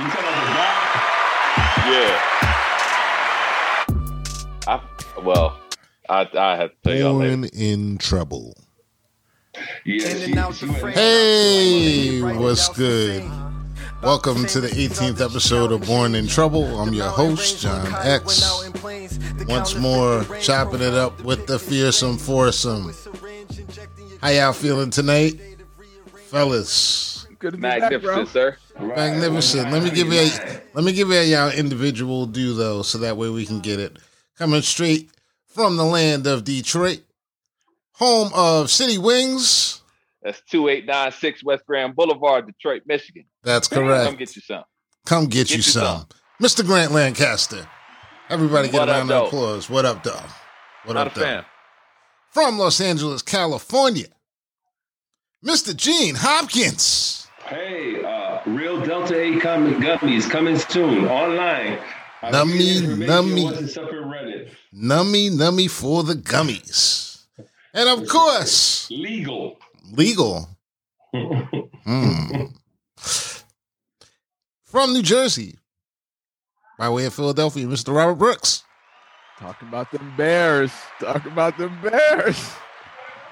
You talking about the doc? Yeah. I well, I I have to tell y'all later. Born in trouble. Yeah, she, she the went. frame. Hey, what's good? Welcome to the 18th episode of Born in Trouble. I'm your host, John X. Once more, chopping it up with the fearsome foursome. How y'all feeling tonight, fellas? Good to be back, bro. Magnificent, sir. Right, Magnificent. Let me give you a let me give you a y'all individual due though, so that way we can get it. Coming straight from the land of Detroit, home of City Wings. That's two eight nine six West Grand Boulevard, Detroit, Michigan. That's correct. Come get you some. Come get, Get you you some. Mr. Grant Lancaster. Everybody get What a up, round of applause. What up, dog? What Not up, a dog? fan. From Los Angeles, California, Mr. Gene Hopkins. Hey, Delta 8 comic gummies coming soon online. Nummy, you the information nummy. once it's up and running. Nummy, nummy for the gummies. And of course, Legal. legal. Hmm. From New Jersey, by way of Philadelphia, Mr. Robert Brooks. Talking about them bears. Talking about them bears.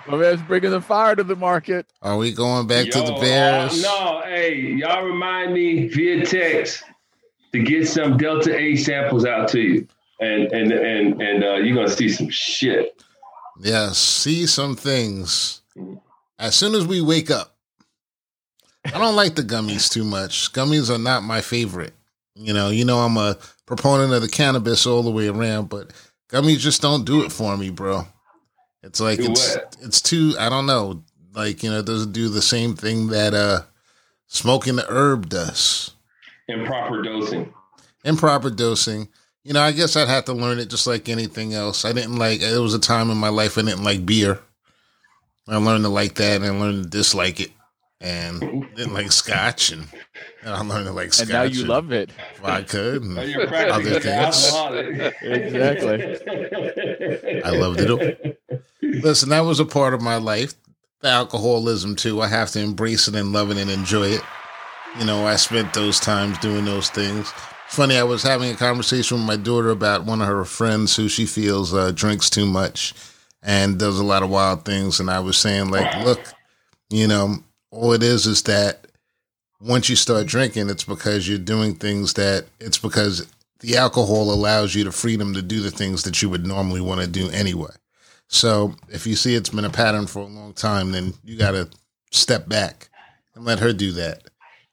My man's bringing the fire to the market. Are we going back to the Bears? uh, no, hey, y'all remind me via text to get some Delta 8 samples out to you. And and and and uh, you're gonna see some shit. Yeah, see some things. As soon as we wake up, I don't like the gummies too much. Gummies are not my favorite. You know, you know I'm a proponent of the cannabis all the way around, but gummies just don't do it for me, bro. It's like Do it's what? it's too I don't know, like, you know, it doesn't do the same thing that uh smoking the herb does. Improper dosing. Improper dosing. You know, I guess I'd have to learn it just like anything else. I didn't like it was a time in my life I didn't like beer. I learned to like that and I learned to dislike it. And didn't like scotch and, and I learned to like scotch. And now you love it. vodka. And other things. Exactly. I loved it. Listen, that was a part of my life. The alcoholism too. I have to embrace it and love it and enjoy it. You know, I spent those times doing those things. Funny, I was having a conversation with my daughter about one of her friends who she feels uh, drinks too much and does a lot of wild things. And I was saying, like, look, you know, all it is is that once you start drinking, it's because you're doing things that it's because the alcohol allows you the freedom to do the things that you would normally want to do anyway. So if you see it's been a pattern for a long time, then you got to step back and let her do that.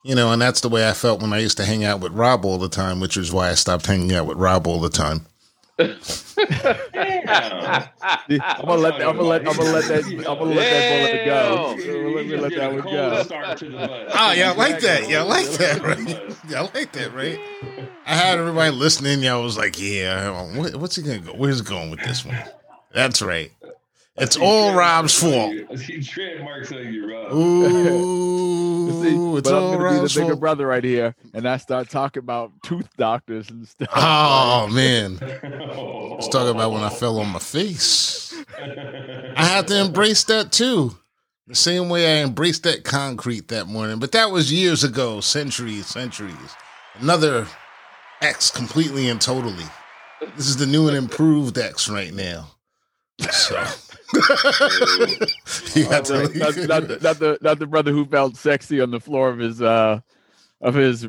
You know, and that's the way I felt when I used to hang out with Rob all the time, which is why I stopped hanging out with Rob all the time. Damn. I'm gonna let that, I'm gonna let I'm gonna let that I'm gonna let that bullet go. I'm let me let that one go. start to the. Oh, y'all like that? Y'all like that, right? Y'all like that, right? I had everybody listening. Y'all was like, "Yeah, what's he gonna go? Where's he going with this one?" That's right. It's all Rob's fault. See trademarks on you, Rob. Ooh, See, it's but I'm gonna be the bigger fault. brother right here, and I start talking about tooth doctors and stuff. Oh man, let's talk about when I fell on my face. I had to embrace that too. The same way I embraced that concrete that morning. But that was years ago, centuries, centuries. Another X completely and totally. This is the new and improved X right now. So you got to not, not, the, not the not the brother who felt sexy on the floor of his uh of his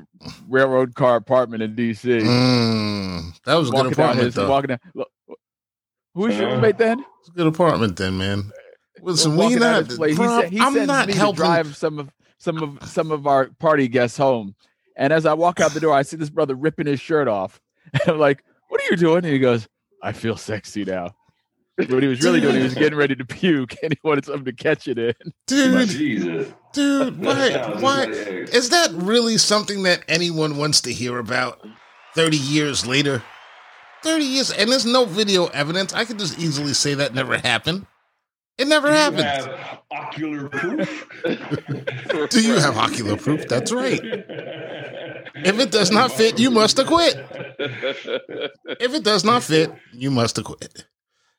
railroad car apartment in D.C. Mm, that was a good walking down apartment his though. walking down. Look, who's your roommate then? It's a good apartment then, man. Listen, we Walking down not. place. bro, he said, he I'm sends not me helping. to drive some of some of some of our party guests home. And as I walk out the door, I see this brother ripping his shirt off. And I'm like, "What are you doing?" And he goes, "I feel sexy now." But what he was really doing, he was getting ready to puke, and he wanted something to catch it in. dude, Jesus. dude, That what? sounds is that really something that anyone wants to hear about? Thirty years later, thirty years, and there's no video evidence. I could just easily say that never happened. It never You happened. have ocular proof. Do you have ocular proof? That's right. If it does not fit, you must acquit. If it does not fit, you must acquit.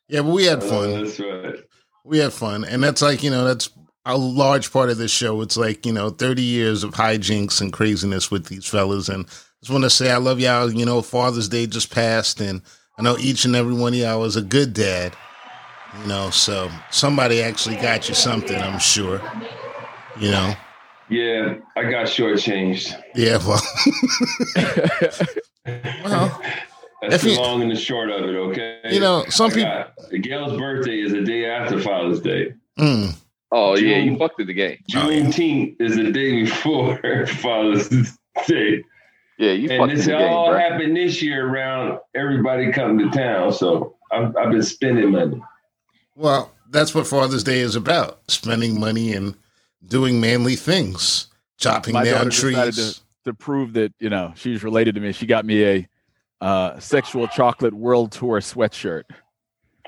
Yeah, but we had oh, fun. That's right. we had fun and that's like you know that's a large part of this show. It's like you know, thirty years of hijinks and craziness with these fellas, and I just want to say I love y'all. You know, Father's Day just passed, and I know each and every one of y'all is a good dad. You know, so somebody actually got you something. I'm sure. You know. Yeah, I got shortchanged. Yeah, well. well, That's the long and the short of it, okay? you know, some people. Gail's birthday is the day after Father's Day. Mm, Oh yeah, you fucked with the game. Oh, yeah. Juneteenth is the day before Father's Day. Yeah, you and fucked with this the game, all bro. happened this year around everybody coming to town. So I've, I've been spending money. well, that's what Father's Day is about: spending money and doing manly things, chopping My down daughter decided trees. to prove that you know she's related to me. She got me a uh, sexual chocolate world tour sweatshirt.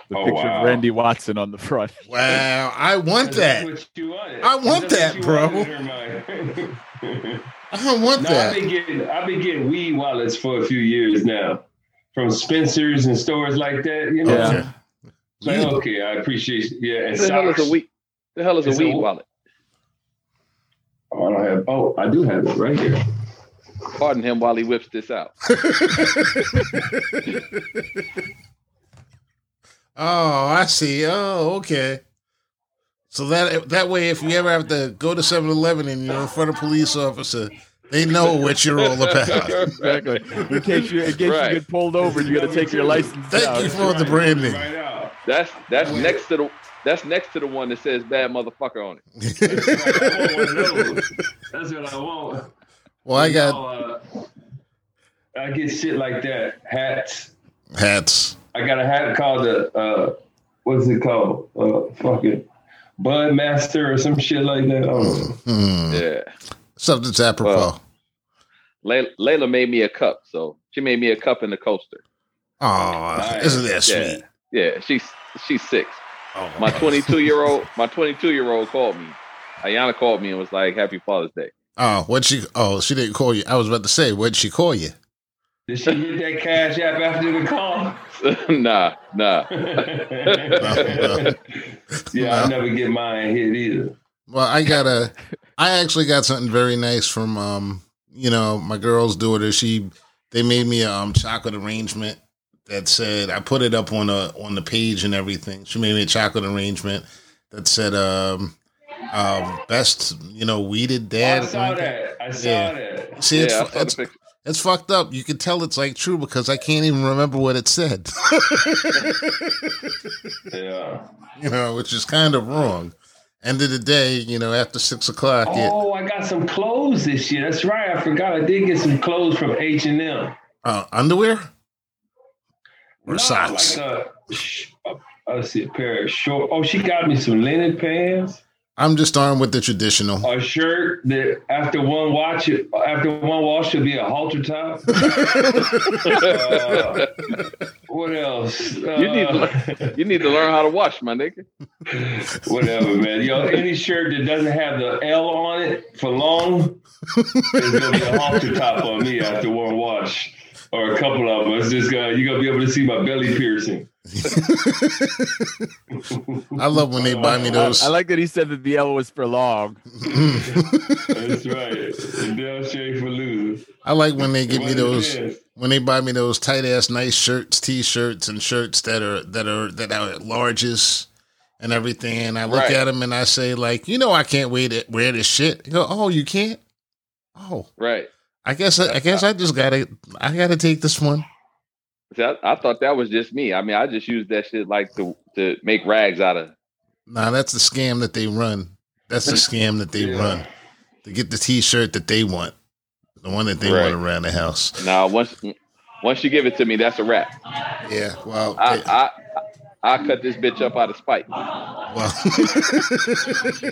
The Oh, picture wow. of Randy Watson on the front. Wow, I want that. That's what you wanted. I want that, bro. I don't want no, I've that. been getting I've been getting weed wallets for a few years now, from Spencer's and stores like that. You know, Yeah. Like, You- okay, I appreciate. Yeah, and What the hell is a weed? The hell is a It's a weed wa- wallet? Oh, I don't have. Oh, I do have it right here. Pardon him while he whips this out. Oh, I see. Oh, okay. So that that way, if you ever have to go to 7-Eleven and you're in front of a police officer, they know what you're all about. Exactly. In case you in case Right. you get pulled over, you got to take your license Thank out. you for the branding. Right out. That's that's next to the that's next to the one that says bad motherfucker on it. That's right. I want one of those. That's what I want. Well, I got Uh, I get shit like that. Hats. hats. I got a hat called the uh, what's it called? Uh, fucking Bud Master or some shit like that. I don't know. Hmm. Yeah. Something's apropos. Well, Layla, Layla made me a cup, so she made me a cup and a coaster. oh, Nice. isn't that Yeah. sweet? Yeah, she's she's six. Oh, My 22 year old my 22 year old called me. Ayana called me and was like, "Happy Father's Day." Oh, what she? Oh, she didn't call you. I was about to say, what'd she call you? Did she get that cash app after the call? nah, nah. yeah, I never get mine hit either. Well, I got a. I actually got something very nice from um, you know, my girl's daughter. She they made me a um, chocolate arrangement that said I put it up on a on the page and everything. She made me a chocolate arrangement that said um, um, best you know weeded dad. I saw that. I saw Yeah. that. See, it's yeah, I saw it's, picture. it's fucked up. You can tell it's like true because I can't even remember what it said. Yeah. you know, which is kind of wrong. End of the day, you know, after six o'clock, it, Oh, I got some clothes this year. That's right. I forgot. I did get some clothes from H and M. uh, underwear or socks. Like a, sh- uh, let's see, a pair of short. Oh, she got me some linen pants, I'm just starting with the traditional. a shirt that after one watch, after one wash, should be a halter top. Uh, what else? You need to Uh, learn, you need to learn how to wash, my nigga. whatever, man. Yo, any shirt that doesn't have the L on it for long is gonna be a halter top on me after one wash. Or a couple of them. It's just gonna you're gonna be able to see my belly piercing. I love when they buy me those. I like that he said that the L was for long. That's right. Del Shay for losers. I like when they give me those. When they buy me those tight ass nice shirts, t-shirts, and shirts that are that are that are larges and everything. And I look Right. at them and I say, like, you know, I can't wait to wear this shit. They go, oh, you can't. Oh, Right. I guess I, I guess uh, I just gotta I gotta take this one. See, I, I thought that was just me. I mean, I just used that shit like to to make rags out of. Nah, that's the scam that they run. That's the scam that they Yeah. run to get the T-shirt that they want, the one that they Right. want around the house. Now, once once you give it to me, that's a wrap. Yeah, well, I they- I I cut this bitch up out of spite. well.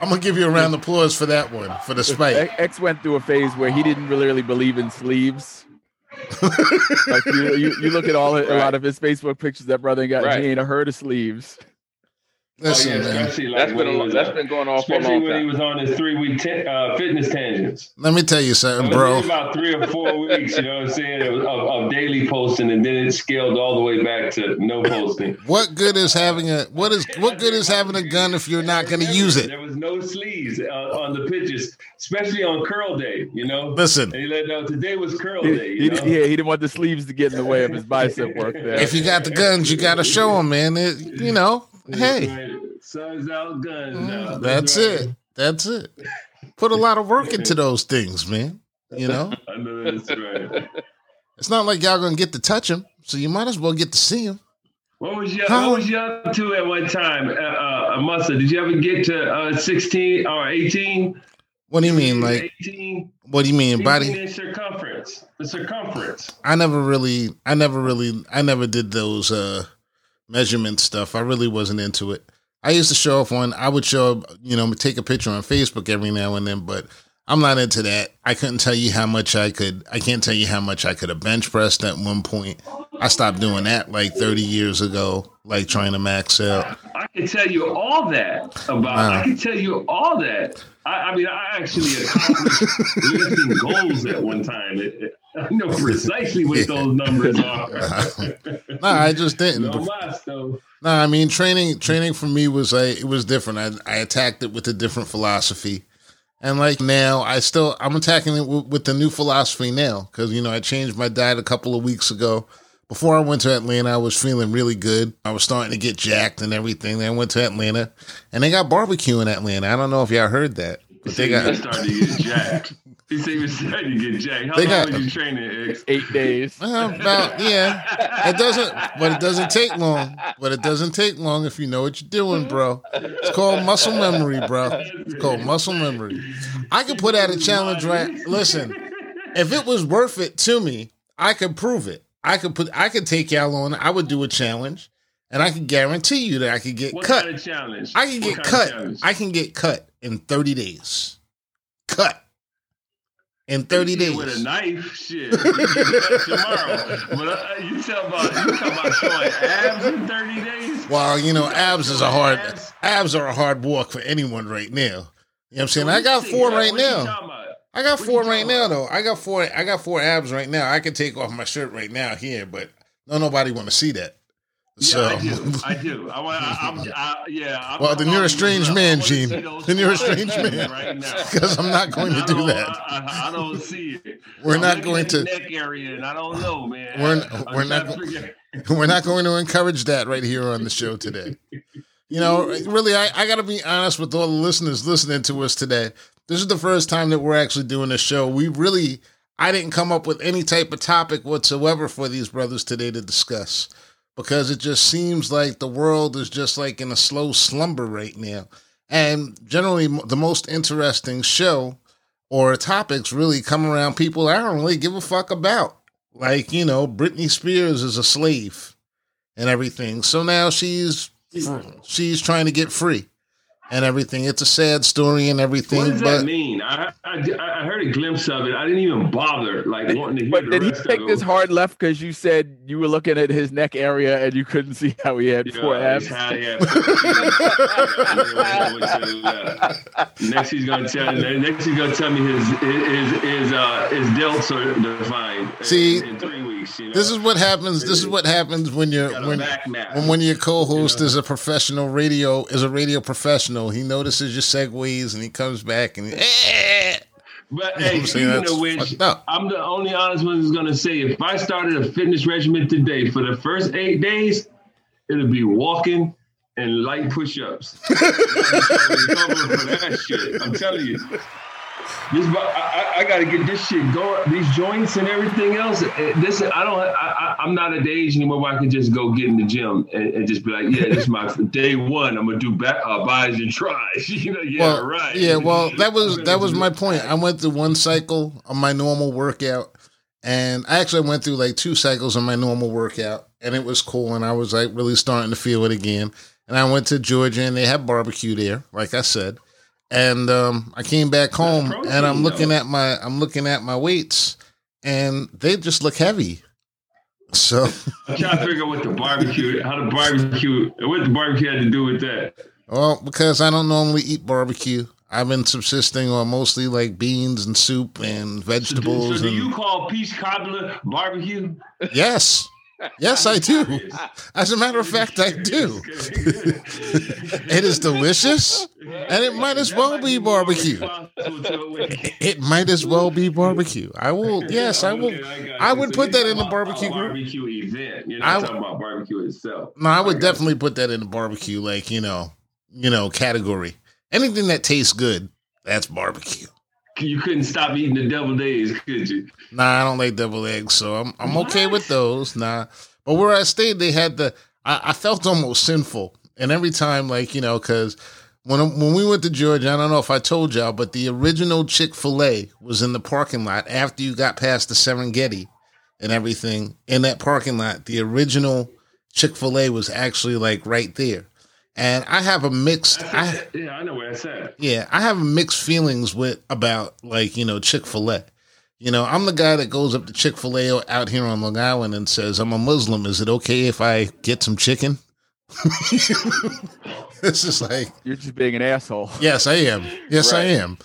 I'm gonna give you a round of applause for that one for the spike. X X went through a phase where he didn't really, really believe in sleeves. Like you, you, you look at all a lot of his Facebook pictures. That brother got Right. he ain't a heard of sleeves. Listen, oh, yeah, man. especially like That's when been a, was, that's been going on for a especially long when he was on his three week t- uh, fitness tangents. Let me tell you It something, was bro. about three or four weeks, you know what I'm saying, of, of, of daily posting, and then it scaled all the way back to no posting. What good is having a what is what good is having a gun if you're not going to use it? There was no sleeves uh, on the pitches, especially on curl day, you know. Listen, And he let know today was curl He, day. he, You know? yeah, he didn't want the sleeves to get in the way of his bicep work there. if you got the guns, you got to show them, man. It, you know, hey, Right. Sun's out, guns out. that's right. it. That's it. Put a lot of work into those things, man. You know, I know that's right. it's not like y'all gonna get to touch them, so you might as well get to see them. What was you How- What was you up to at one time, uh, uh, Musa? Did you ever get to uh, sixteen or eighteen? What do you mean, like? 18, What do you mean, 18 buddy? circumference. The circumference. I never really, I never really, I never did those uh measurement stuff. I really wasn't into it. I used to show off on, I would show up, you know, take a picture on Facebook every now and then, but I'm not into that. I couldn't tell you how much I could, I can't tell you how much I could have bench pressed at one point. I stopped doing that like 30 years ago, like trying to max out. I can tell you all that about. Wow. I can tell you all that. I, I mean, I actually accomplished lifting goals at one time. It, it- I know precisely what those numbers are. No, I just didn't. no though. No, I mean training. Training for me was like it was different. I I attacked it with a different philosophy, and like now I still I'm attacking it with, with the new philosophy now because you know I changed my diet a couple of weeks ago. Before I went to Atlanta, I was feeling really good. I was starting to get jacked and everything. Then I went to Atlanta, and they got barbecue in Atlanta. I don't know if y'all heard that, but they got starting to get jacked. He said he was starting to get jacked. How They long got- was you training, X? Eight days. well, about yeah. It doesn't, but it doesn't take long. But it doesn't take long if you know what you're doing, bro. It's called muscle memory, bro. It's called muscle memory. I could put out a challenge right. Listen, if it was worth it to me, I could prove it. I could put. I could take y'all on. I would do a challenge, and I can guarantee you that I could get What cut. kind of challenge? I can What get cut. I can get cut in 30 days. Cut in 30 days. With a knife, shit. You can get cut tomorrow. But uh, you tell about you talk about showing abs in thirty days. Well, you know, abs is a hard Abs? abs are a hard walk for anyone right now. You know what I'm saying? What I got four man? right What now. I got What four right now though. I got four I got four abs right now. I can take off my shirt right now here, but no nobody want to see that. Yeah, So I do. I do. I want. I, I'm. I, yeah. I'm, Well, then you're a strange I man, Gene. Then you're a strange man. right now. because I'm not going to I do that. I, don't see it. We're I'm not going to- neck area, and I don't know, man. We're- we're not We're not going to encourage that right here on the show today. You know, really, I, I got to be honest with all the listeners listening to us today. This is the first time that we're actually doing a show. We really, I didn't come up with any type of topic whatsoever for these brothers today to discuss because it just seems like the world is just like in a slow slumber right now. And generally, the most interesting show or topics really come around people I don't really give a fuck about. Like, you know, Britney Spears is a slave and everything. So now she's she's trying to get free and everything. It's a sad story and everything, What does but that mean? I, I I heard a glimpse of it. I didn't even bother like wanting to hear But the did he rest take this hard left because you said you were looking at his neck area and you couldn't see how he had Yeah, four he's abs? high, yeah, yeah. Next, he's gonna tell. Next, he's gonna tell me his his his uh his delts are defined. See, in, in three weeks. You know? this is what happens. This is what happens when you're Got a when when your co-hosts Yeah. is a professional radio is a radio professional. He notices your segues and he comes back and eh. But You know hey, I'm saying? speaking of which. I'm the only honest one who's gonna say if I started a fitness regimen today for the first eight days, it'll be walking and light push-ups. for that. I'm telling you. This, I, I, I got to get this shit going. These joints and everything else. eh, This, I don't. I, I, I'm not at the age anymore where I can just go get in the gym and, and just be like, yeah, this is my day one. I'm gonna do back uh, bis and tris. you know, yeah, well, right. Yeah, well, that was that was my point. I went through one cycle of my normal workout, and I actually went through like two cycles of my normal workout, and it was cool. And I was like really starting to feel it again. And I went to Georgia, and they had barbecue there, like I said. And um, I came back home, protein, and I'm looking though. at my I'm looking at my weights, and they just look heavy. So I'm trying to figure out what the barbecue, how the barbecue, what the barbecue had to do with that. Well, because I don't normally eat barbecue. I've been subsisting on mostly like beans and soup and vegetables. So do and you call peach cobbler barbecue? yes, yes, I do. As a matter of fact, I do. it is delicious, and it might as well be barbecue. It might as well be barbecue. I will. Yes, I will. I would put that in the barbecue group. Barbecue event. You're I not talking about barbecue itself. No, I would definitely put that in the barbecue, like you know, you know, category. Anything that tastes good, that's barbecue. You couldn't stop eating the double days, could you? Nah, I don't like double eggs, so I'm I'm okay with those. Nah, but where I stayed, they had the. I, I felt almost sinful, and every time, like you know, because when when we went to Georgia, I don't know if I told y'all, but the original Chick Fil A was in the parking lot after you got past the Serengeti and everything. In that parking lot, the original Chick Fil A was actually like right there, and I have a mixed. I, yeah, I know where it's at. yeah, I have mixed feelings with about like you know Chick Fil A. You know, I'm the guy that goes up to Chick Fil A out here on Long Island and says, "I'm a Muslim. Is it okay if I get some chicken?" it's just like, You're just being an asshole. yes, I am. Yes, I Right. am.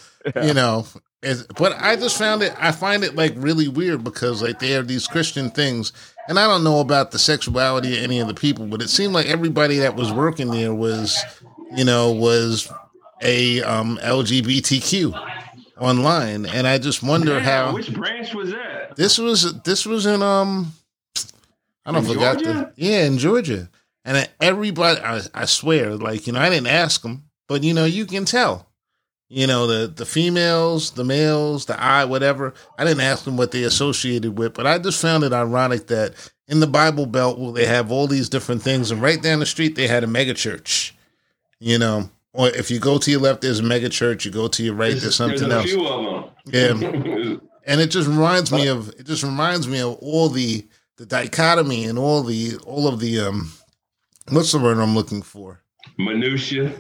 You know, it's, but I just found it. I find it like really weird because like they have these Christian things, and I don't know about the sexuality of any of the people, but it seemed like everybody that was working there was, you know, was a um, LGBTQ online, and I just wonder how Which branch was that? this was. This was in um, I don't In forgot Georgia? the yeah in Georgia, and everybody. I, I swear, like you know, I didn't ask them, but you know, you can tell. You know the the females, the males, the I whatever. I didn't ask them what they associated with, but I just found it ironic that in the Bible Belt, where they have all these different things, and right down the street they had a mega church. You know, or if you go to your left, there's a mega church. You go to your right, there's something There's else. Yeah, and it just reminds me of it just reminds me of all the the dichotomy and all the all of the um what's the word I'm looking for? Minutia.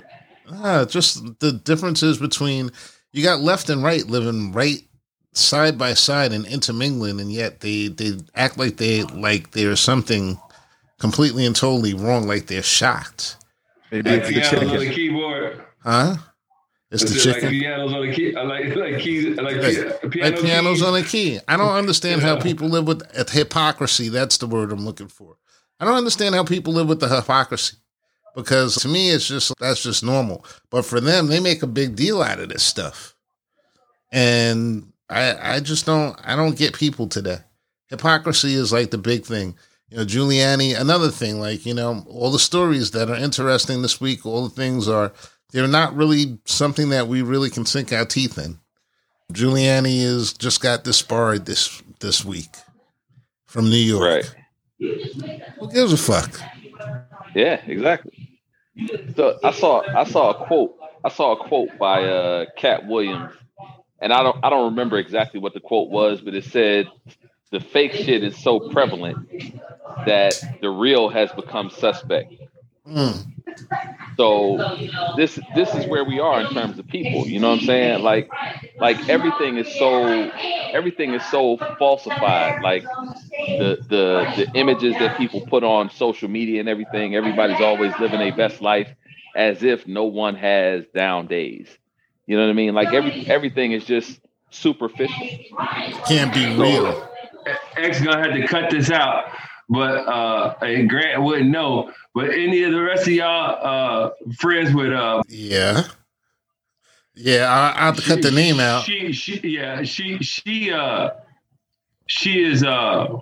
Ah, just the differences between you got left and right living right side by side and intermingling, and yet they they act like they like there's something completely and totally wrong, like they're shocked, Maybe Like it's the pianos on the chicken. keyboard. huh? It's the Is it Like chicken. pianos on the key. I like like keys. I like Like- piano like pianos keys. on a key. I don't understand how people live with uh, hypocrisy. That's the word I'm looking for. I don't understand how people live with the hypocrisy because to me it's just that's just normal. But for them, they make a big deal out of this stuff, and I I just don't I don't get people today. Hypocrisy is like the big thing. You know, Giuliani. Another thing, like you know, all the stories that are interesting this week, all the things are they're not really something that we really can sink our teeth in. Giuliani is just got disbarred this this week from New York. Right. Who gives a fuck? Yeah, exactly. So I saw I saw a quote I saw a quote by uh Katt Williams, and I don't I don't remember exactly what the quote was, but it said the fake shit is so prevalent that the real has become suspect. Mm. So this this is where we are in terms of people. You know what I'm saying? Like like everything is so everything is so falsified. Like the the the images that people put on social media and everything. Everybody's always living their best life as if no one has down days. You know what I mean? Like every everything is just superficial. Can't be real. X gonna have to cut this out, but uh, and Grant wouldn't know. But any of the rest of y'all uh, friends with uh, Yeah. Yeah, I, I have to cut the name out. She, she, yeah, she, she, uh, she is, uh,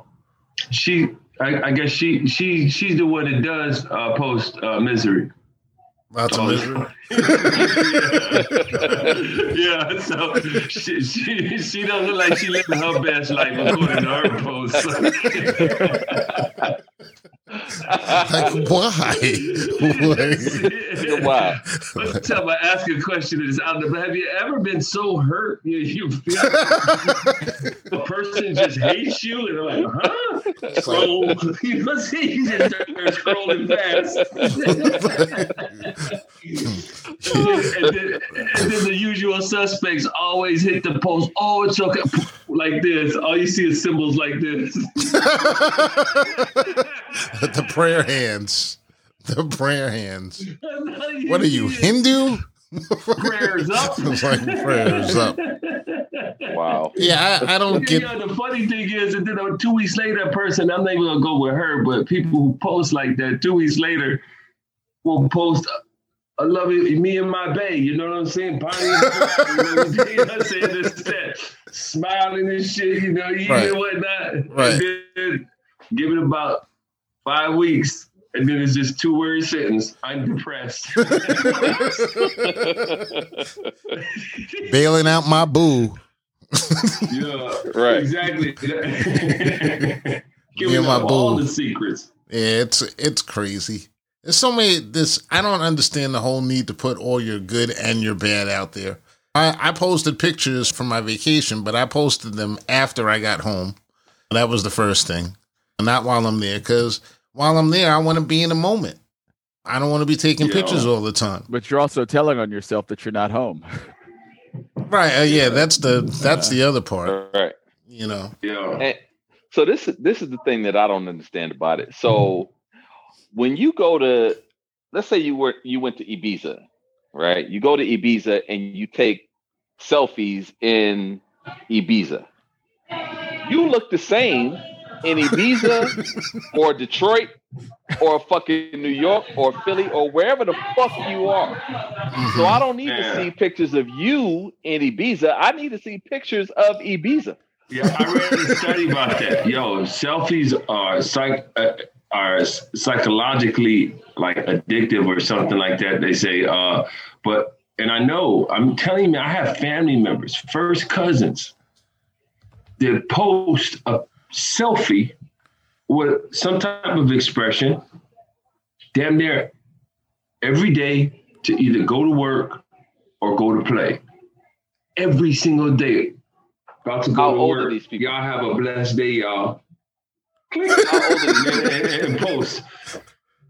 she, I, I guess she, she, she's the one that does uh, post uh, misery. Lots of misery. yeah, so she, she, she don't look like she living her best life according to her posts. Like why? Why? Why? Let's tell my ask a question is out there. But have you ever been so hurt you, you feel the person just hates you and they're like, huh? Scroll. You know, see, you just start scrolling fast. And, then, and then the usual suspects always hit the post. Oh, it's okay. like this. All you see is symbols like this. the prayer hands. The prayer hands. What are you, Hindu? Prayers up. it's like prayers up. Wow. Yeah, I, I don't Okay, get. yeah, the funny thing is, and then uh, two weeks later, a person, I'm not even gonna go with her, but people who post like that, two weeks later, will post, I love it, me and my bae, you know what I'm saying? Bonnie and Clyde, you know what I'm saying? This, that, smiling and shit, you know, eating Right. and whatnot. Right. And then give it about five weeks, and then it's just two word sentence. I'm depressed. Bailing out my boo. yeah, Right. exactly. Give me Giving and my up all boo. the secrets. Yeah, it's it's crazy. There's so many. This I don't understand the whole need to put all your good and your bad out there. I, I posted pictures from my vacation, but I posted them after I got home. That was the first thing, not while I'm there. Because while I'm there, I want to be in the moment. I don't want to be taking Yeah. pictures all the time. But you're also telling on yourself that you're not home. Right? Uh, yeah, that's the that's the other part. right. You know. Yeah. And so this is this is the thing that I don't understand about it. So when you go to let's say you were you went to Ibiza, right? You go to Ibiza and you take selfies in Ibiza. You look the same in Ibiza or Detroit or fucking New York or Philly or wherever the fuck you are. So I don't need Yeah. to see pictures of you in Ibiza. I need to see pictures of Ibiza. Yeah, I read a study about that. Yo, selfies are psych uh, are psychologically like addictive or something like that. They say, uh, but and I know I'm telling you, I have family members, first cousins, that post a selfie with some type of expression, damn near every day to either go to work or go to play. Every single day. About to go How to work. Y'all have a blessed day, y'all. Click. How old are these and, and, and post.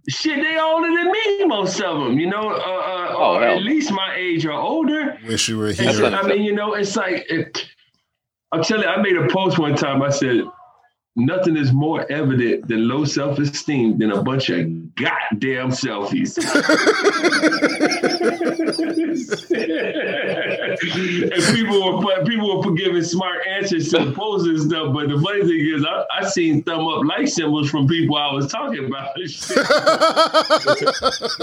Shit, they older than me, most of them. You know, uh, uh, Oh, or hell. at least my age or older. Wish you were here. so, I mean, you know, it's like it, I'm telling you, I made a post one time. I said, nothing is more evident than low self-esteem than a bunch of goddamn selfies. and people were people were giving smart answers to the posts and stuff. But the funny thing is, I, I seen thumb up like symbols from people I was talking about. they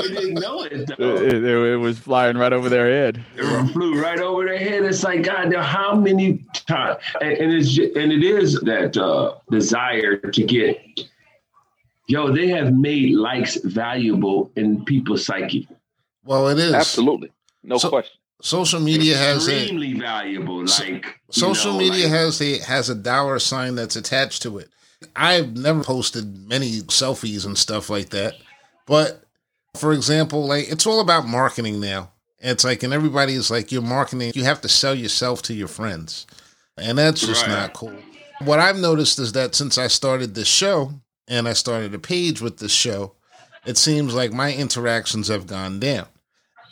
didn't know it It, though. it- it was flying right over their head. It flew right over their head. It's like God, now how many times? And, and it's ju- and it is that uh, desire to get. Yo, they have made likes valuable in people's psyche. well, it is. Absolutely. No So- question. Social media has a extremely valuable. Like social know, media like- has a has a dollar sign that's attached to it. I've never posted many selfies and stuff like that, but for example, like it's all about marketing now. It's like, and everybody's like, you're marketing. You have to sell yourself to your friends, and that's just Right. not cool. What I've noticed is that since I started this show and I started a page with this show, it seems like my interactions have gone down.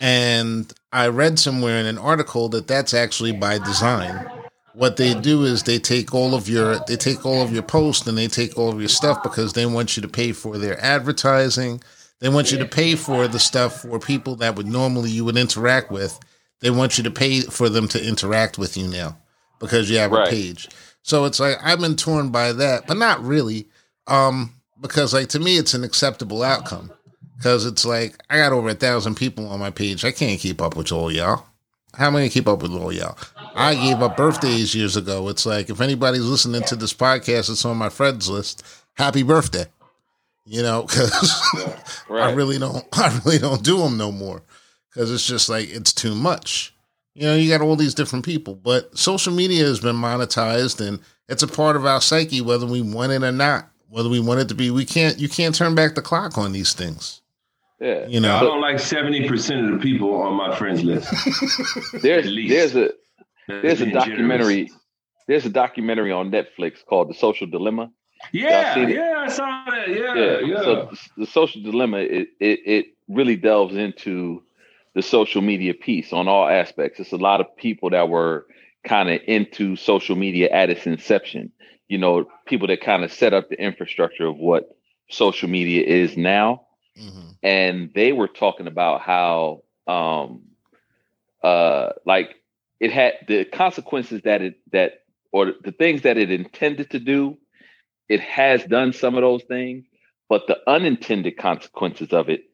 And I read somewhere in an article that that's actually by design. What they do is they take all of your they take all of your posts and they take all of your stuff because they want you to pay for their advertising. They want you to pay for the stuff for people that would normally you would interact with. They want you to pay for them to interact with you now because you have Right. a page. So it's like I've been torn by that, but not really. Um, because like to me it's an acceptable outcome. Because it's like I got over a thousand people on my page. I can't keep up with all y'all. How am I gonna keep up with all y'all? I gave up birthdays years ago. It's like if anybody's listening to this podcast, it's on my friends list. Happy birthday. You know, because I Right. really don't. I really don't do them no more because it's just like it's too much. You know, you got all these different people, but social media has been monetized and it's a part of our psyche, whether we want it or not. Whether we want it to be, we can't. You can't turn back the clock on these things. Yeah. You I don't like seventy percent of the people on my friends list. There's there's a there's a documentary generous. there's a documentary on Netflix called The Social Dilemma. Yeah, yeah, I saw that. Yeah, Yeah. yeah. So the, the social dilemma it, it it really delves into the social media piece on all aspects. It's a lot of people that were kind of into social media at its inception. You know, people that kind of set up the infrastructure of what social media is now. Mm-hmm. And they were talking about how um uh like it had the consequences that it that or the things that it intended to do, it has done some of those things, but the unintended consequences of it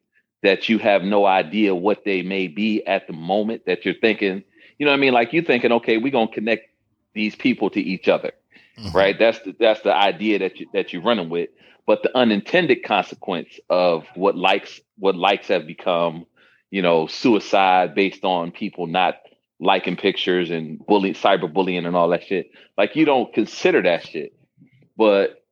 that you have no idea what they may be at the moment that you're thinking, you know what I mean? Like you're thinking, okay, we're gonna connect these people to each other. Mm-hmm. Right. That's the that's the idea that you that you're running with. But the unintended consequence of what likes what likes have become, you know, suicide based on people not liking pictures and bullying cyberbullying and all that shit. Like you don't consider that shit. But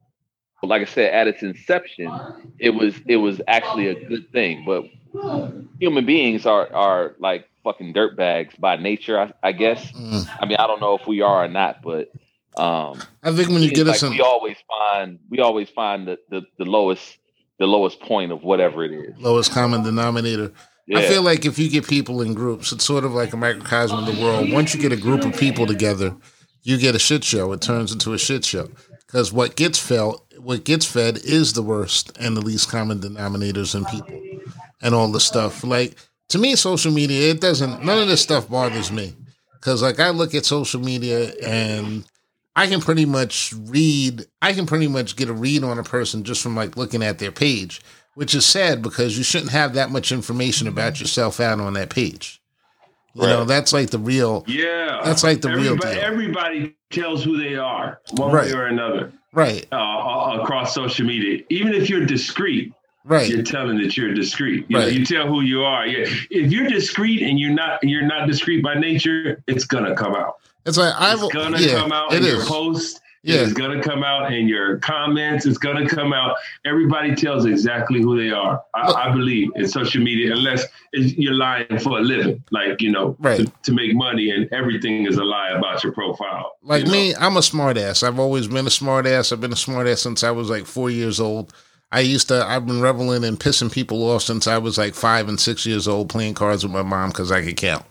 like I said, at its inception, it was it was actually a good thing. But human beings are are like fucking dirtbags by nature, I, I guess. Mm. I mean, I don't know if we are or not, but um, I think when you get like us, we always find we always find the, the the lowest the lowest point of whatever it is, lowest common denominator. Yeah. I feel like if you get people in groups, it's sort of like a microcosm of the world. Once you get a group of people together, you get a shit show. It turns into a shit show because what gets felt, what gets fed, is the worst and the least common denominators in people, and all the stuff. Like to me, social media, it doesn't. None of this stuff bothers me because like I look at social media and I can pretty much read. I can pretty much get a read on a person just from like looking at their page, which is sad because you shouldn't have that much information about yourself out on that page. You right. know, that's like the real. Yeah, that's like the everybody, real deal. Everybody tells who they are, one right. way or another, right? Uh, across social media, even if you're discreet, right you're telling that you're discreet you right. know you tell who you are Yeah. if you're discreet and you're not you're not discreet by nature it's gonna come out it's like I've it's gonna yeah, come out in is. your post yeah. It's gonna come out in your comments. It's gonna come out. Everybody tells exactly who they are. I, I believe in social media, unless you're lying for a living, like you know, right. to, to, make money, and everything is a lie about your profile. Like you me. I'm a smartass. I've always been a smartass. I've been a smartass since I was like four years old. I used to, I've been reveling and pissing people off since I was like five and six years old playing cards with my mom because I could count.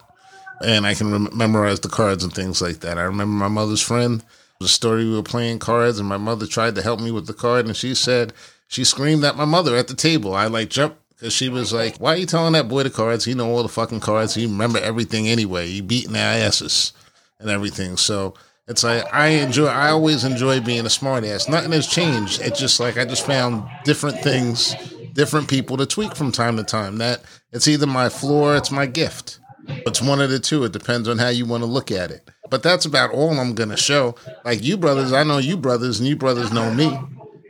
And I can rem- memorize the cards and things like that. I remember my mother's friend, the story we were playing cards, and my mother tried to help me with the card, and she said, she screamed at my mother at the table. I like jumped because she was like, Why are you telling that boy the cards? He know all the fucking cards. He remember everything anyway. He beating our asses and everything. So it's like I enjoy. I always enjoy being a smartass. Nothing has changed. It's just like I just found different things, different people to tweak from time to time. That it's either my floor, it's my gift. It's one of the two. It depends on how you want to look at it. But that's about all I'm gonna show. Like you brothers, I know you brothers, and you brothers know me,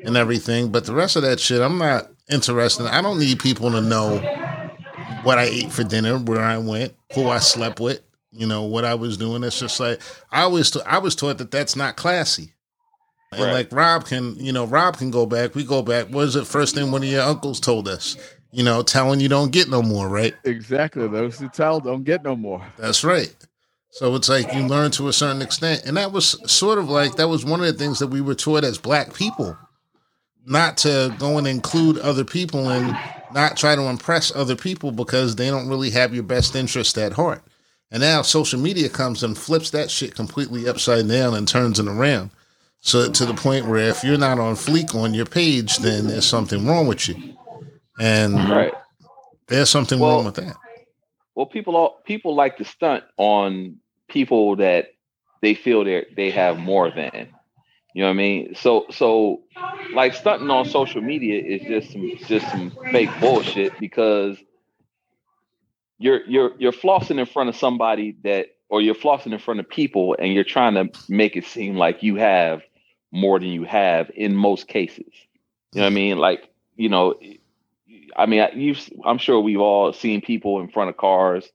and everything. But the rest of that shit, I'm not interested. I don't need people to know what I ate for dinner, where I went, who I slept with you know what I was doing. It's just like I always t- I was taught that that's not classy. And right. like Rob can, you know, Rob can go back. We go back. What is it? First thing one of your uncles told us, you know, telling you don't get no more, right? Exactly. Those who tell don't get no more. That's right. So it's like you learn to a certain extent, and that was sort of like that was one of the things that we were taught as black people, not to go and include other people and not try to impress other people because they don't really have your best interest at heart. And now social media comes and flips that shit completely upside down and turns it around. So to the point where if you're not on fleek on your page, then there's something wrong with you. And right. there's something well, wrong with that. Well, people all, people like to stunt on people that they feel they they have more than. You know what I mean? So so like stunting on social media is just some just some fake bullshit because you're you're you're flossing in front of somebody that or you're flossing in front of people and you're trying to make it seem like you have more than you have in most cases. You know what I mean? Like, you know, I mean, you I'm sure we've all seen people in front of cars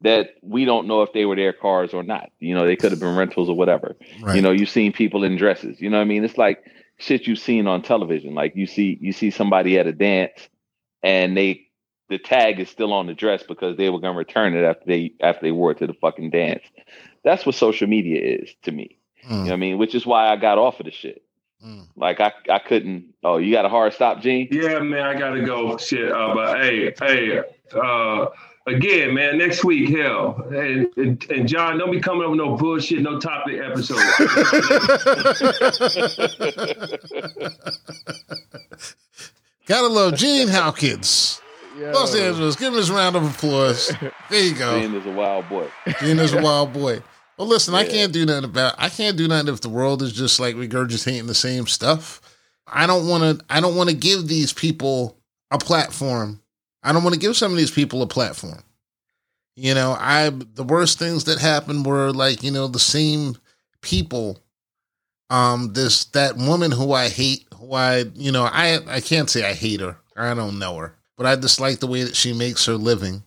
that we don't know if they were their cars or not. You know, they could have been rentals or whatever. Right. You know, you've seen people in dresses. You know what I mean? It's like shit you've seen on television. Like you see you see somebody at a dance and they the tag is still on the dress because they were gonna return it after they after they wore it to the fucking dance. That's what social media is to me. Mm. You know what I mean? Which is why I got off of the shit. Mm. Like I, I couldn't. Oh, you got a hard stop, Gene? Yeah, man, I gotta go. Shit, uh, but hey, hey, uh, again, man, next week, hell. And, and, and John, don't be coming up with no bullshit, no topic episode. Gotta love Gene Hawkins. Los Angeles, give him his round of applause. There you go. Gene is a wild boy. Gene is a wild boy. Well, listen, I can't do nothing about. I can't do nothing if the world is just like regurgitating the same stuff. I don't want to. I don't want to give these people a platform. I don't want to give some of these people a platform. You know, I the worst things that happened were like you know the same people. Um, this that woman who I hate, who I you know I I can't say I hate her. I don't know her, but I dislike the way that she makes her living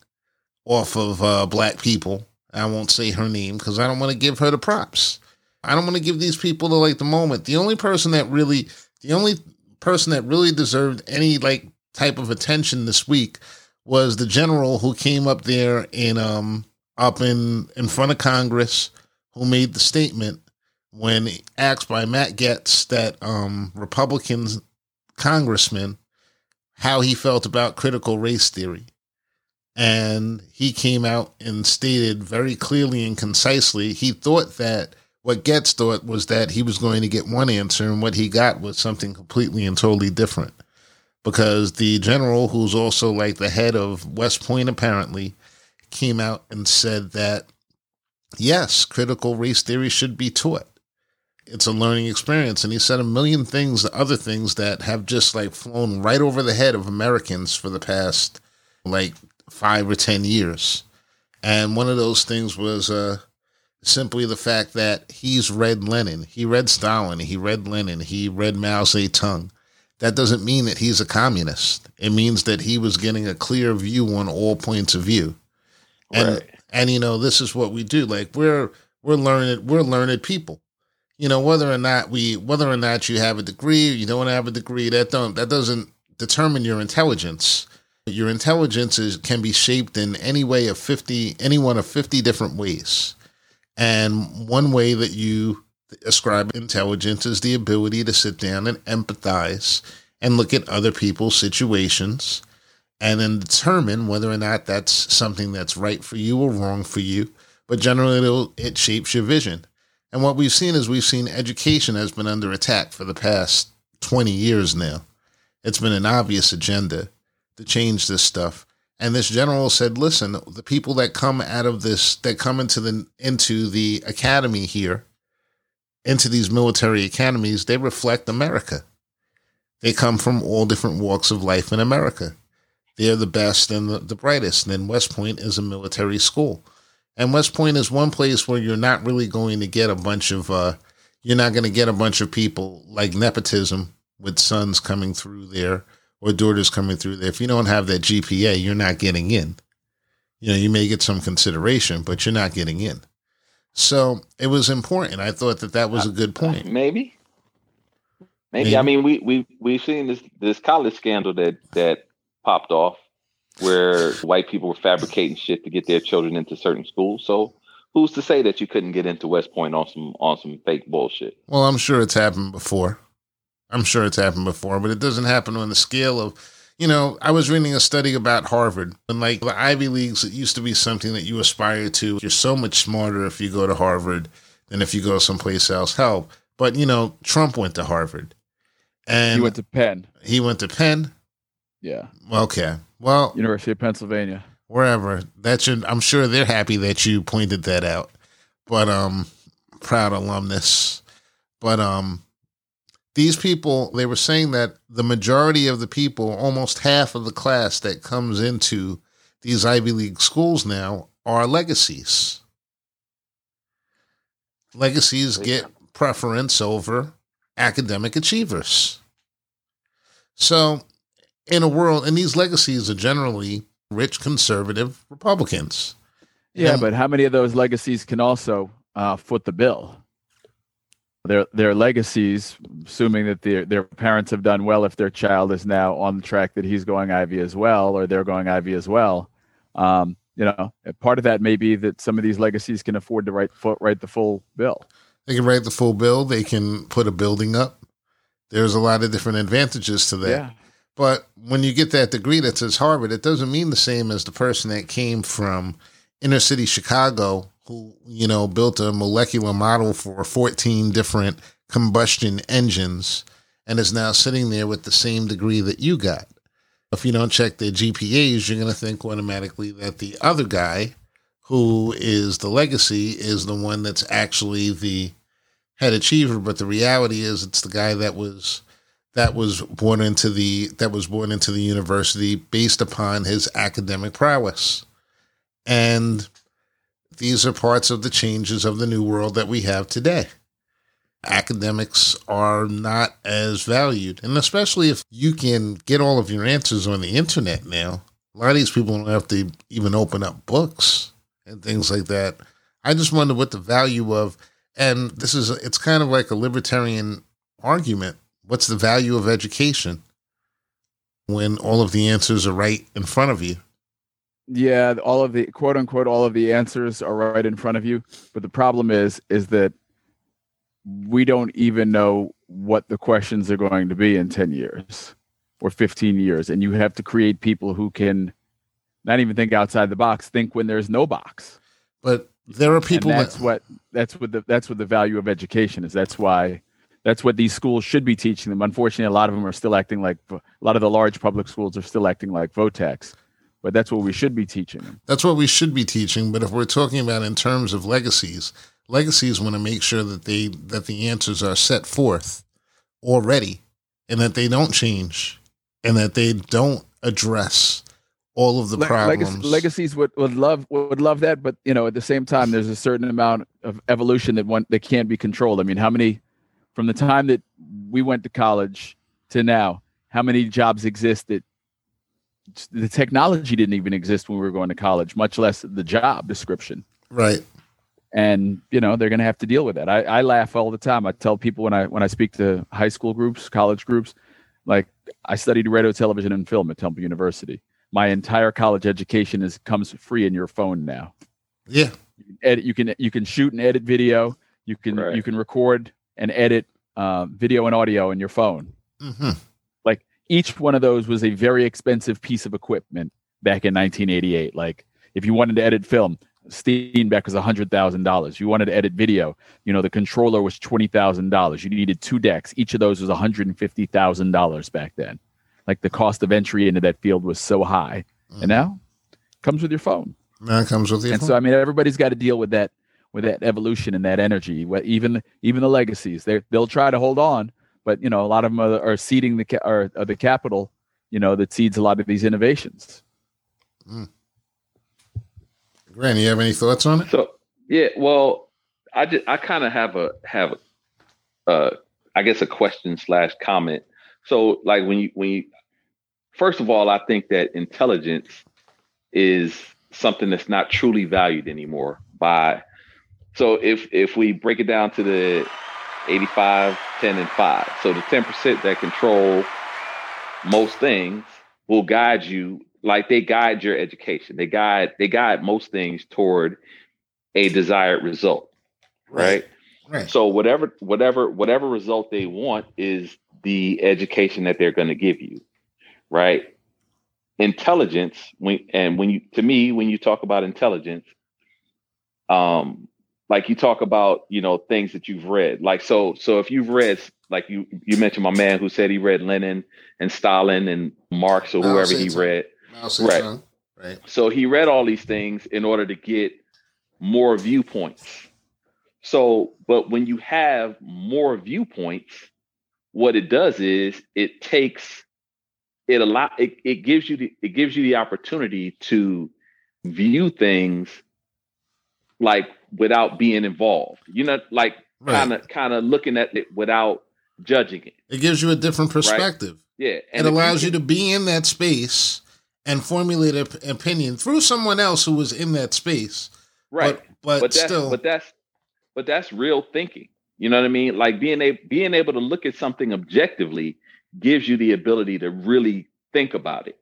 off of uh, black people. I won't say her name because I don't want to give her the props. I don't want to give these people the like the moment. The only person that really, the only person that really deserved any like type of attention this week was the general who came up there in um up in in front of Congress who made the statement when asked by Matt Gaetz that um Republicans congressman how he felt about critical race theory and he came out and stated very clearly and concisely he thought that what Gaetz thought was that he was going to get one answer, and what he got was something completely and totally different. Because the general, who's also like the head of West Point, apparently, came out and said that yes, critical race theory should be taught. It's a learning experience. And he said a million things, other things that have just like flown right over the head of Americans for the past like five or 10 years. And one of those things was uh, simply the fact that he's read Lenin, he read Stalin, he read Lenin, he read Mao Zedong. That doesn't mean that he's a communist. It means that he was getting a clear view on all points of view. And Right. and you know, this is what we do. Like we're we're learned we're learned people. You know, whether or not we whether or not you have a degree or you don't have a degree, that don't that doesn't determine your intelligence. Your intelligence is can be shaped in any way of fifty any one of fifty different ways. And one way that you ascribe intelligence is the ability to sit down and empathize and look at other people's situations and then determine whether or not that's something that's right for you or wrong for you. But generally, it shapes your vision. And what we've seen is we've seen education has been under attack for the past 20 years now. It's been an obvious agenda to change this stuff. And this general said, listen, the people that come out of this, that come into the into the academy here, into these military academies, they reflect America. They come from all different walks of life in America. They're the best and the, the brightest. And then West Point is a military school. And West Point is one place where you're not really going to get a bunch of, uh, you're not going to get a bunch of people like nepotism with sons coming through there or daughters coming through there. If you don't have that GPA, you're not getting in. You know, you may get some consideration, but you're not getting in. So it was important. I thought that that was a good point. Maybe. Maybe. Maybe. I mean, we we we've seen this this college scandal that that popped off, where white people were fabricating shit to get their children into certain schools. So who's to say that you couldn't get into West Point on some on some fake bullshit? Well, I'm sure it's happened before. I'm sure it's happened before, but it doesn't happen on the scale of, you know, I was reading a study about Harvard and like the Ivy Leagues, it used to be something that you aspire to. You're so much smarter if you go to Harvard than if you go someplace else. Hell, but you know, Trump went to Harvard and He went to Penn. he went to Penn. Yeah. Okay. Well, University of Pennsylvania. wherever. That should I'm sure they're happy that you pointed that out. But um proud alumnus. But um these people they were saying that the majority of the people, almost half of the class that comes into these Ivy League schools now are legacies. Legacies get preference over academic achievers. So, in a world, and these legacies are generally rich conservative Republicans. Yeah, Yeah. but how many of those legacies can also uh, foot the bill? Their their legacies, assuming that their their parents have done well, if their child is now on the track that he's going Ivy as well, or they're going Ivy as well. Um, you know, part of that may be that some of these legacies can afford to write foot write the full bill. They can write the full bill. They can put a building up. There's a lot of different advantages to that. Yeah, But when you get that degree that says Harvard, it doesn't mean the same as the person that came from inner city Chicago who, you know, built a molecular model for 14 different combustion engines and is now sitting there with the same degree that you got. If you don't check their GPAs, you're going to think automatically that the other guy, who is the legacy, is the one that's actually the head achiever. But the reality is, it's the guy that was that was born into the that was born into the university based upon his academic prowess. And these are parts of the changes of the new world that we have today. Academics are not as valued. And especially if you can get all of your answers on the internet now, a lot of these people don't have to even open up books and things like that. I just wonder what the value of, and this is, it's kind of like a libertarian argument. What's the value of education when all of the answers are right in front of you? Yeah all of the quote unquote all of the answers are right in front of you but the problem is is that we don't even know what the questions are going to be in 10 years or 15 years and you have to create people who can not even think outside the box think when there's no box. But there are people and that's that, what that's what the that's what the value of education is. That's why that's what these schools should be teaching them. Unfortunately a lot of them are still acting like a lot of the large public schools are still acting like vo-techs but that's what we should be teaching them. That's what we should be teaching. But if we're talking about in terms of legacies, legacies want to make sure that they that the answers are set forth already, and that they don't change, and that they don't address all of the Le- problems. legacies would, would love would love that, but you know, at the same time, there's a certain amount of evolution that one that can't be controlled. I mean, how many from the time that we went to college to now, how many jobs exist that the technology didn't even exist when we were going to college, much less the job description. right. and you know they're going to have to deal with that. I, I laugh all the time. I tell people when I when I speak to high school groups, college groups, like I studied radio, television, and film at Temple University. My entire college education is comes free in your phone now. Yeah. Edit, you can you can shoot and edit video. You can Right. you can record and edit uh, video and audio in your phone. hmm Like each one of those was a very expensive piece of equipment back in 1988. Like if you wanted to edit film, Steenbeck was hundred thousand dollars. You wanted to edit video, you know, the controller was twenty thousand dollars. You needed two decks. Each of those was one hundred and fifty thousand dollars back then. Like the cost of entry into that field was so high, and mm. now comes with your phone. Now it comes with the phone. And so, I mean, everybody's got to deal with that, with that evolution and that energy. Even even the legacies, they they'll try to hold on, but you know, a lot of them are, are seeding the ca- are, are the capital, you know, that seeds a lot of these innovations. Grant, you have any thoughts on it? So yeah, well, I just, I kind of have a have a, uh, I guess a question slash comment. So like when you when you first of all, I think that intelligence is something that's not truly valued anymore by so if if we break it down to the 85 10 and 5 so the 10% that control most things will guide you like they guide your education. They guide they guide most things toward a desired result right. Right. so whatever whatever whatever result they want is the education that they're going to give you right? Intelligence when and when you to me when you talk about intelligence um like you talk about you know things that you've read like so so if you've read like you you mentioned my man who said he read lenin and stalin and marx or whoever he read Zedong. Right. so he read all these things in order to get more viewpoints. So, but when you have more viewpoints, what it does is it takes it a lot it, it gives you the it gives you the opportunity to view things like without being involved. You know, like kind of kind of looking at it without judging it. It gives you a different perspective. Yeah. it allows you, to be in that space and formulate an opinion through someone else who was in that space. right. But, but, but still, but that's but that's real thinking you know what i mean like being able being able to look at something objectively gives you the ability to really think about it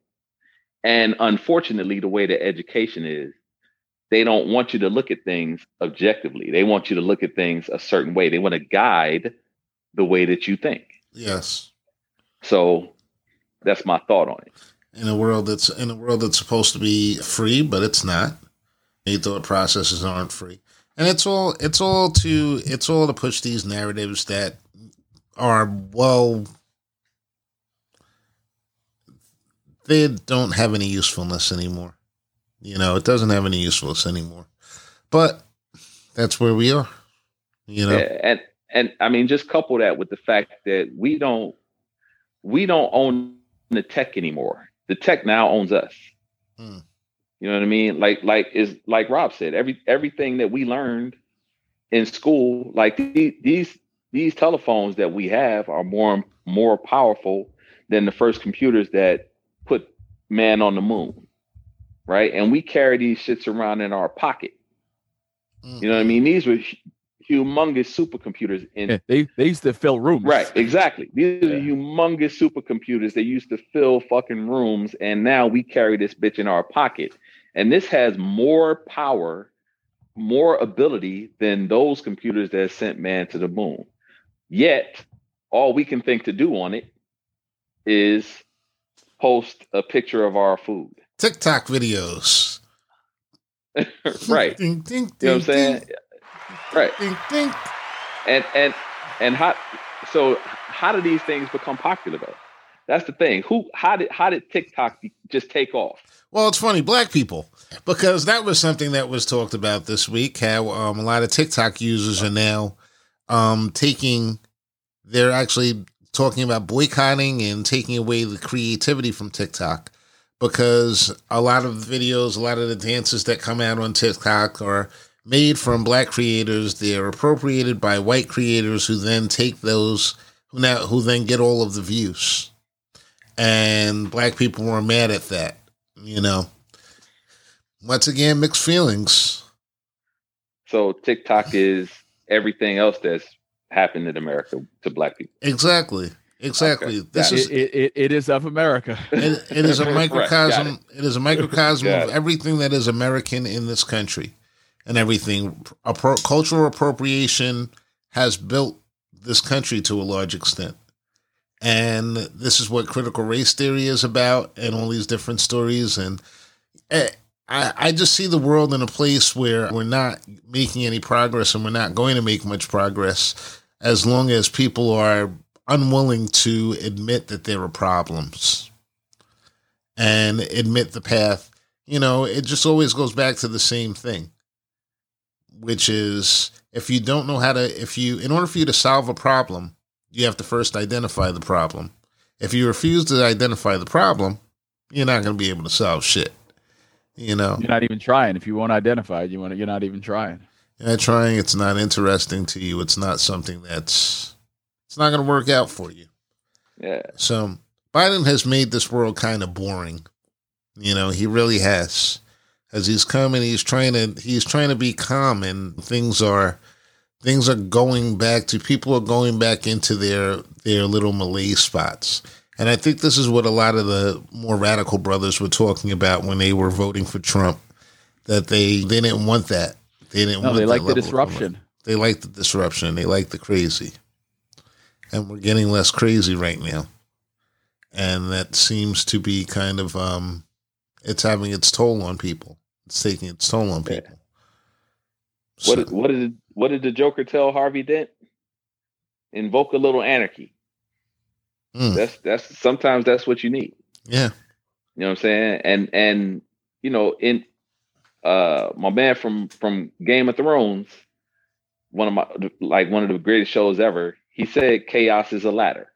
and unfortunately the way that education is they don't want you to look at things objectively they want you to look at things a certain way they want to guide the way that you think yes. so that's my thought on it. In a world that's in a world that's supposed to be free, but it's not. Many thought processes aren't free, and it's all it's all to it's all to push these narratives that are well they don't have any usefulness anymore. You know, it doesn't have any usefulness anymore. But that's where we are. You know, Yeah, and and I mean, just couple that with the fact that we don't we don't own the tech anymore. The tech now owns us. Hmm. You know what I mean? Like like is like Rob said, every everything that we learned in school, like the- these these telephones that we have are more more powerful than the first computers that put man on the moon. Right? And we carry these shits around in our pocket. You know what I mean? These were humongous supercomputers in Yeah, they they used to fill rooms. Right, exactly. These Yeah. are humongous supercomputers They used to fill fucking rooms, and now we carry this bitch in our pocket. And this has more power, more ability than those computers that sent man to the moon. Yet, all we can think to do on it is post a picture of our food. TikTok videos. right. Ding, ding, You know what I'm saying? Right. Ding, ding. and and and how so how do these things become popular though that's the thing who how did how did tiktok just take off Well, it's funny, black people, because that was something that was talked about this week. How um, a lot of TikTok users are now um, taking, they're actually talking about boycotting and taking away the creativity from TikTok because a lot of the videos, a lot of the dances that come out on TikTok are made from black creators. They're appropriated by white creators who then take those, who now who then get all of the views, and black people were mad at that you know. Once again mixed feelings. So tiktok is everything else that's happened in america to black people. Exactly exactly. Okay. this is It, it, it, is of America. it, it is a Right, microcosm it is a microcosm of everything that is american in this country and everything. Appro- cultural appropriation has built this country to a large extent. And this is what critical race theory is about and all these different stories. And eh, I, I just see the world in a place where we're not making any progress and we're not going to make much progress as long as people are unwilling to admit that there are problems and admit the path. You know, it just always goes back to the same thing, which is if you don't know how to, if you, in order for you to solve a problem, you have to first identify the problem. If you refuse to identify the problem, you're not going to be able to solve shit. You know, You're not even trying. If you won't identify it, you want to, you're not even trying. you're not trying. It's not interesting to you. It's not something that's. It's not going to work out for you. yeah So Biden has made this world kind of boring. You know, he really has. As he's coming, he's trying to he's trying to be calm, and things are things are going back to people are going back into their their little malaise spots. And I think this is what a lot of the more radical brothers were talking about when they were voting for Trump. That they they didn't want that. They didn't. No, want they that like the disruption. they like the disruption. They like the crazy. And we're getting less crazy right now. And that seems to be kind of um it's having its toll on people. It's taking its toll on Yeah. people. what So- did, what did what did the joker tell harvey dent invoke a little anarchy Mm, that's that's sometimes that's what you need yeah. You know what I'm saying? And and you know, in uh my man from from Game of Thrones, one of my like one of the greatest shows ever, he said chaos is a ladder,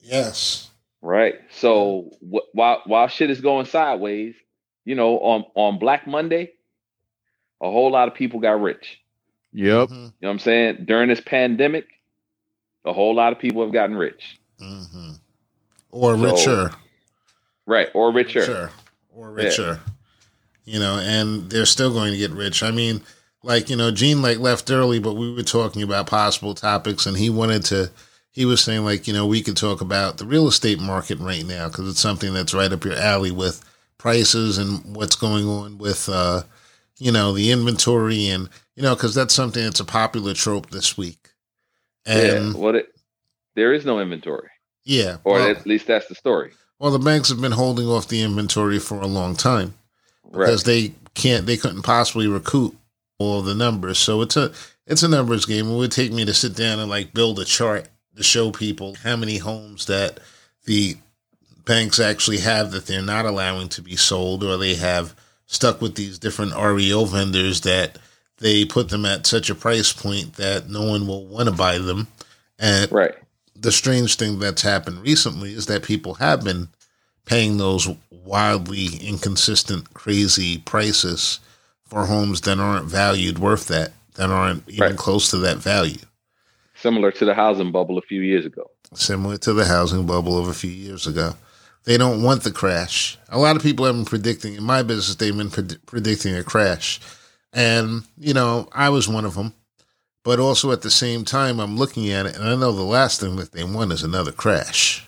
Yes. right? So wh- while while shit is going sideways, you know, on on Black Monday, a whole lot of people got rich. Yep. Mhm, You know what I'm saying? During this pandemic, a whole lot of people have gotten rich. mhm. Or So, richer. Right. Or richer. richer or Yeah. richer you know and they're still going to get rich i mean like you know gene like left early but we were talking about possible topics and he wanted to he was saying like you know we could talk about the real estate market right now because it's something that's right up your alley with prices and what's going on with uh you know the inventory and you know because that's something that's a popular trope this week and yeah. What it there is no inventory. yeah Or well- at least that's the story. Well, the banks have been holding off the inventory for a long time because Right. they can't, they couldn't possibly recoup all the numbers. So it's a, it's a numbers game. It would take me to sit down and like build a chart to show people how many homes that the banks actually have that they're not allowing to be sold, or they have stuck with these different REO vendors that they put them at such a price point that no one will want to buy them. And Right. the strange thing that's happened recently is that people have been paying those wildly inconsistent, crazy prices for homes that aren't valued worth that, that aren't even Right. close to that value. Similar to the housing bubble a few years ago. Similar to the housing bubble of a few years ago. They don't want the crash. A lot of people have been predicting, in my business, they've been pred- predicting a crash. And, you know, I was one of them. But also at the same time, I'm looking at it, and I know the last thing that they want is another crash.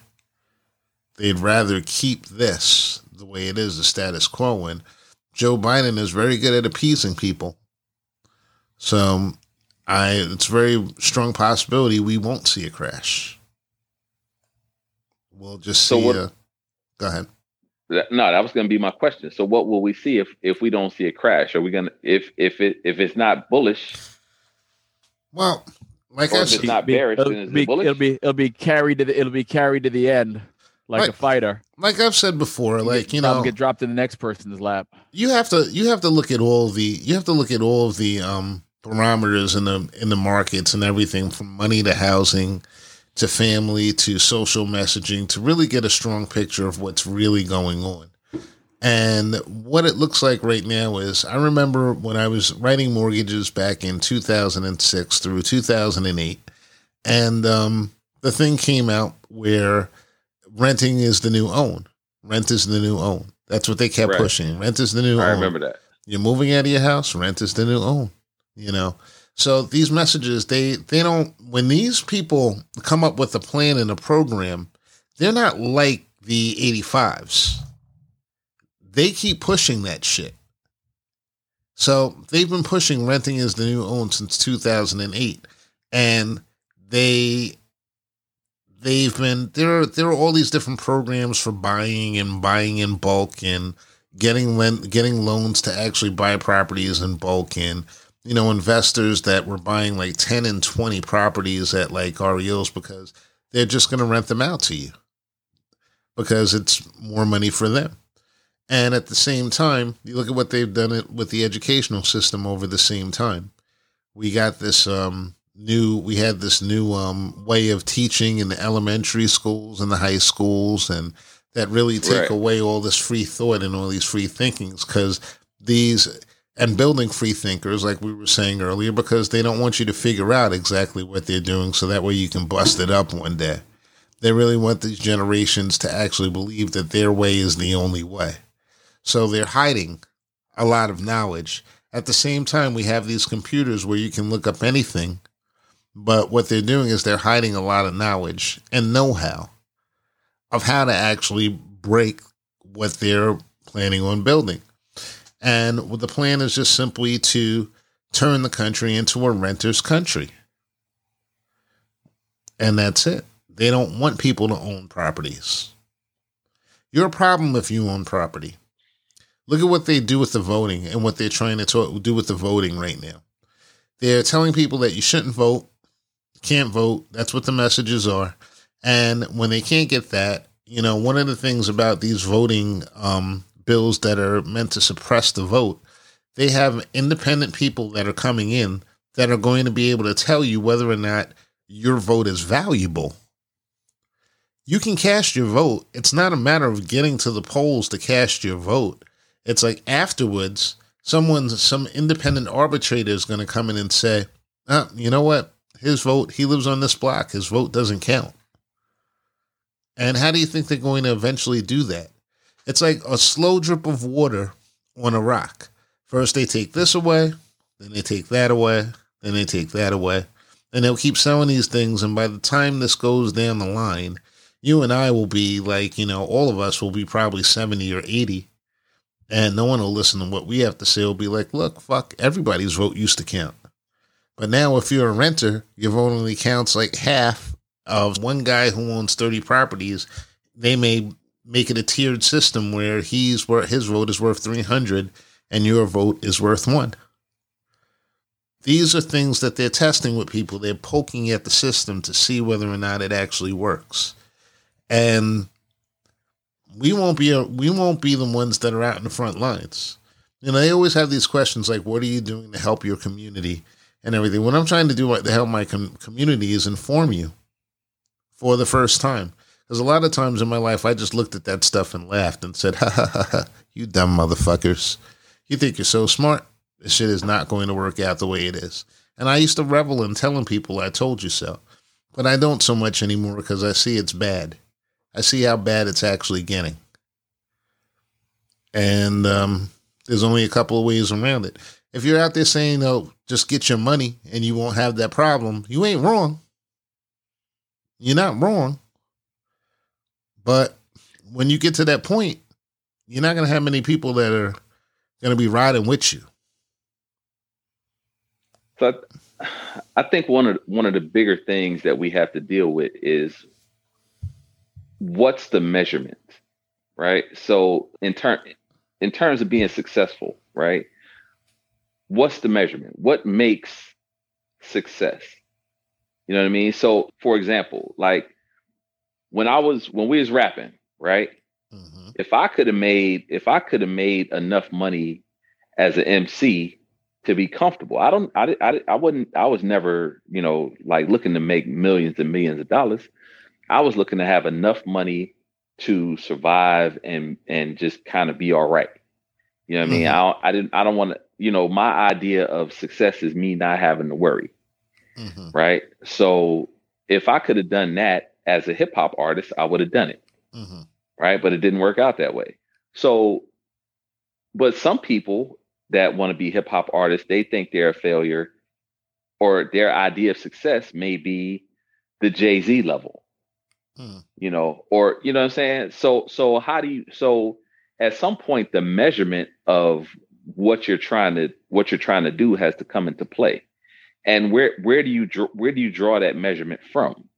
They'd rather keep this the way it is, the status quo. And Joe Biden is very good at appeasing people. So I, it's a very strong possibility we won't see a crash. We'll just So see. what- uh, go ahead. That- No, that was going to be my question. So, what will we see if if we don't see a crash? Are we going to if if it if it's not bullish? Well, like Or I if it's not Be- bearish, it'll, then is be, it bullish? it'll be it'll be carried to the it'll be carried to the end like Right. a fighter. like I've said before, like you know, get dropped in the next person's lap. you have to you have to look at all the you have to look at all of the um parameters in the in the markets and everything from money to housing to family to social messaging to really get a strong picture of what's really going on. And what it looks like right now is I remember when I was writing mortgages back in 2006 through 2008 and um the thing came out where renting is the new own. Rent is the new own. That's what they kept Right. pushing. Rent is the new own. I own. remember that. You're moving out of your house, rent is the new own. You know. So these messages, they they don't when these people come up with a plan and a program, they're not like the 85s. They keep pushing that shit. So they've been pushing renting is the new own since 2008. And they they've been there are there are all these different programs for buying and buying in bulk and getting lend, getting loans to actually buy properties in bulk and you know investors that were buying like 10 and 20 properties at like REOs because they're just going to rent them out to you because it's more money for them. And at the same time, you look at what they've done it with the educational system over the same time. We got this um, new, we had this new um, way of teaching in the elementary schools and the high schools, and that really take Right. away all this free thought and all these free thinkings because these and building free thinkers, like we were saying earlier, because they don't want you to figure out exactly what they're doing, so that way you can bust it up one day. They really want these generations to actually believe that their way is the only way. So they're hiding a lot of knowledge. At the same time, we have these computers where you can look up anything, but what they're doing is they're hiding a lot of knowledge and know how of how to actually break what they're planning on building. And the plan is just simply to turn the country into a renter's country. And that's it. They don't want people to own properties. You're a problem if you own property. Look at what they do with the voting and what they're trying to do with the voting right now. They're telling people that you shouldn't vote, can't vote. That's what the messages are. And when they can't get that, you know, one of the things about these voting um, bills that are meant to suppress the vote, they have independent people that are coming in that are going to be able to tell you whether or not your vote is valuable. You can cast your vote. It's not a matter of getting to the polls to cast your vote. It's like afterwards, someone's some independent arbitrator is going to come in and say, uh, you know what? His vote, he lives on this block. His vote doesn't count. And how do you think they're going to eventually do that? It's like a slow drip of water on a rock. First, they take this away, then they take that away, then they take that away. And they'll keep selling these things. And by the time this goes down the line, you and I will be like, you know, all of us will be probably 70 or 80. And no one will listen to what we have to say. It'll be like, look, fuck, everybody's vote used to count. But now, if you're a renter, your vote only counts like half of one guy who owns 30 properties. They may make it a tiered system where he's where his vote is worth 300 and your vote is worth one. These are things that they're testing with people. They're poking at the system to see whether or not it actually works. And we won't be we won't be the ones that are out in the front lines. And they always have these questions like, "What are you doing to help your community?" And everything. What I'm trying to do to help my com- community is inform you for the first time. Because a lot of times in my life, I just looked at that stuff and laughed and said, "Ha ha ha ha! You dumb motherfuckers! You think you're so smart? This shit is not going to work out the way it is." And I used to revel in telling people, "I told you so," but I don't so much anymore because I see it's bad. I see how bad it's actually getting. And um, there's only a couple of ways around it. If you're out there saying, "Oh, just get your money and you won't have that problem," you ain't wrong. You're not wrong. But when you get to that point, you're not going to have many people that are going to be riding with you. So I think one of one of the bigger things that we have to deal with is what's the measurement, right? So in turn in terms of being successful, right? What's the measurement? What makes success? You know what I mean? So for example, like when I was when we was rapping, right? Mm-hmm. If I could have made if I could have made enough money as an MC to be comfortable, I don't I, I I wouldn't I was never, you know, like looking to make millions and millions of dollars. I was looking to have enough money to survive and and just kind of be all right. You know what mm-hmm. I mean? I I didn't I don't want to, you know, my idea of success is me not having to worry. Mm-hmm. Right? So if I could have done that as a hip hop artist, I would have done it. Mm-hmm. Right? But it didn't work out that way. So but some people that want to be hip hop artists, they think they're a failure or their idea of success may be the Jay-Z level Hmm. You know, or you know what I'm saying? So so how do you so at some point the measurement of what you're trying to what you're trying to do has to come into play. And where where do you where do you draw that measurement from?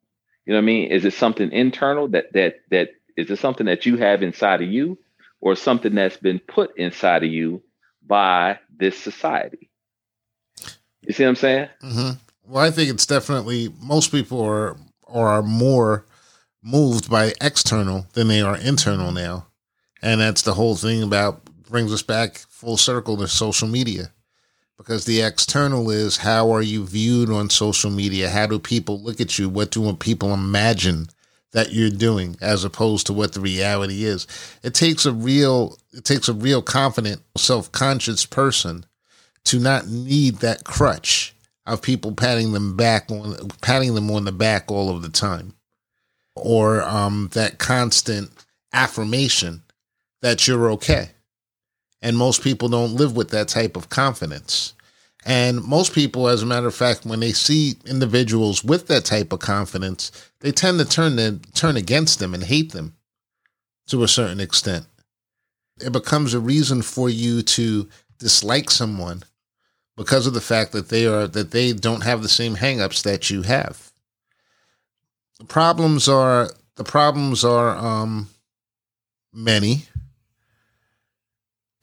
You know what I mean? Is it something internal that that that is it something that you have inside of you or something that's been put inside of you by this society? You see what I'm saying? Mm-hmm. Well, I think it's definitely most people are or are more moved by external than they are internal now. And that's the whole thing about brings us back full circle to social media. Because the external is how are you viewed on social media? How do people look at you? What do people imagine that you're doing as opposed to what the reality is? It takes a real it takes a real confident, self-conscious person to not need that crutch of people patting them back on patting them on the back all of the time or um, that constant affirmation that you're okay. And most people don't live with that type of confidence. And most people, as a matter of fact, when they see individuals with that type of confidence, they tend to turn them, turn against them and hate them to a certain extent. It becomes a reason for you to dislike someone because of the fact that they are that they don't have the same hangups that you have the problems are the problems are um, many,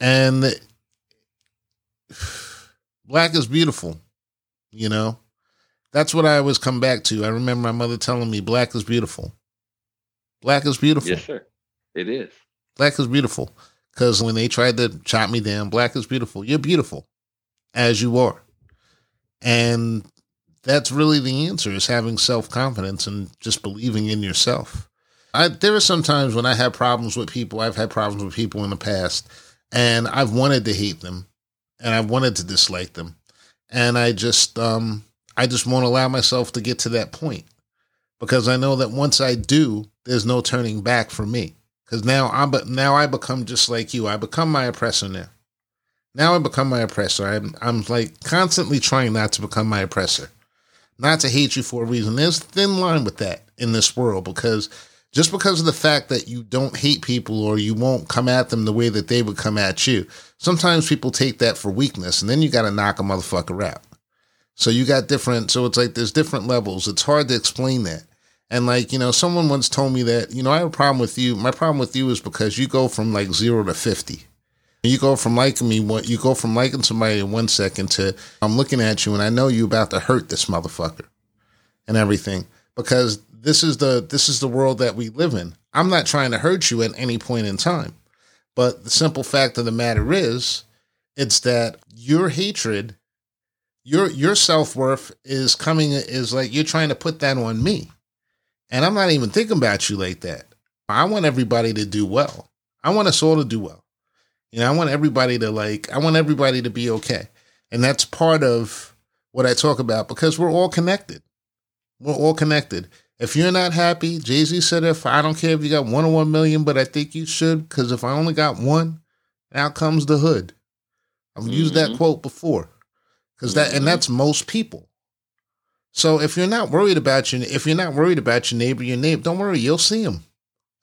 and black is beautiful. You know, that's what I always come back to. I remember my mother telling me, "Black is beautiful." Black is beautiful. Yes, sir. It is. Black is beautiful. Because when they tried to chop me down, black is beautiful. You're beautiful as you are. And that's really the answer is having self-confidence and just believing in yourself. I, there are some times when I have problems with people. I've had problems with people in the past, and I've wanted to hate them, and I've wanted to dislike them, and I just, um, I just won't allow myself to get to that point because I know that once I do, there's no turning back for me. Because now I'm, but now I become just like you. I become my oppressor now. Now I become my oppressor. I'm, I'm like constantly trying not to become my oppressor not to hate you for a reason. There's a thin line with that in this world because just because of the fact that you don't hate people or you won't come at them the way that they would come at you, sometimes people take that for weakness and then you got to knock a motherfucker out. So you got different, so it's like there's different levels. It's hard to explain that. And like, you know, someone once told me that, you know, I have a problem with you. My problem with you is because you go from like zero to 50. You go from liking me, what you go from liking somebody in one second to I'm looking at you and I know you about to hurt this motherfucker and everything because this is the this is the world that we live in. I'm not trying to hurt you at any point in time. But the simple fact of the matter is it's that your hatred your your self-worth is coming is like you're trying to put that on me. And I'm not even thinking about you like that. I want everybody to do well. I want us all to do well. You know, I want everybody to like, I want everybody to be okay. And that's part of what I talk about because we're all connected. We're all connected. If you're not happy, Jay Z said, if I don't care if you got one or one million, but I think you should, because if I only got one, out comes the hood. I've mm-hmm. used that mm-hmm. quote before. Because that, mm-hmm. and that's most people. So if you're not worried about your, if you're not worried about your neighbor, your neighbor, don't worry, you'll see him.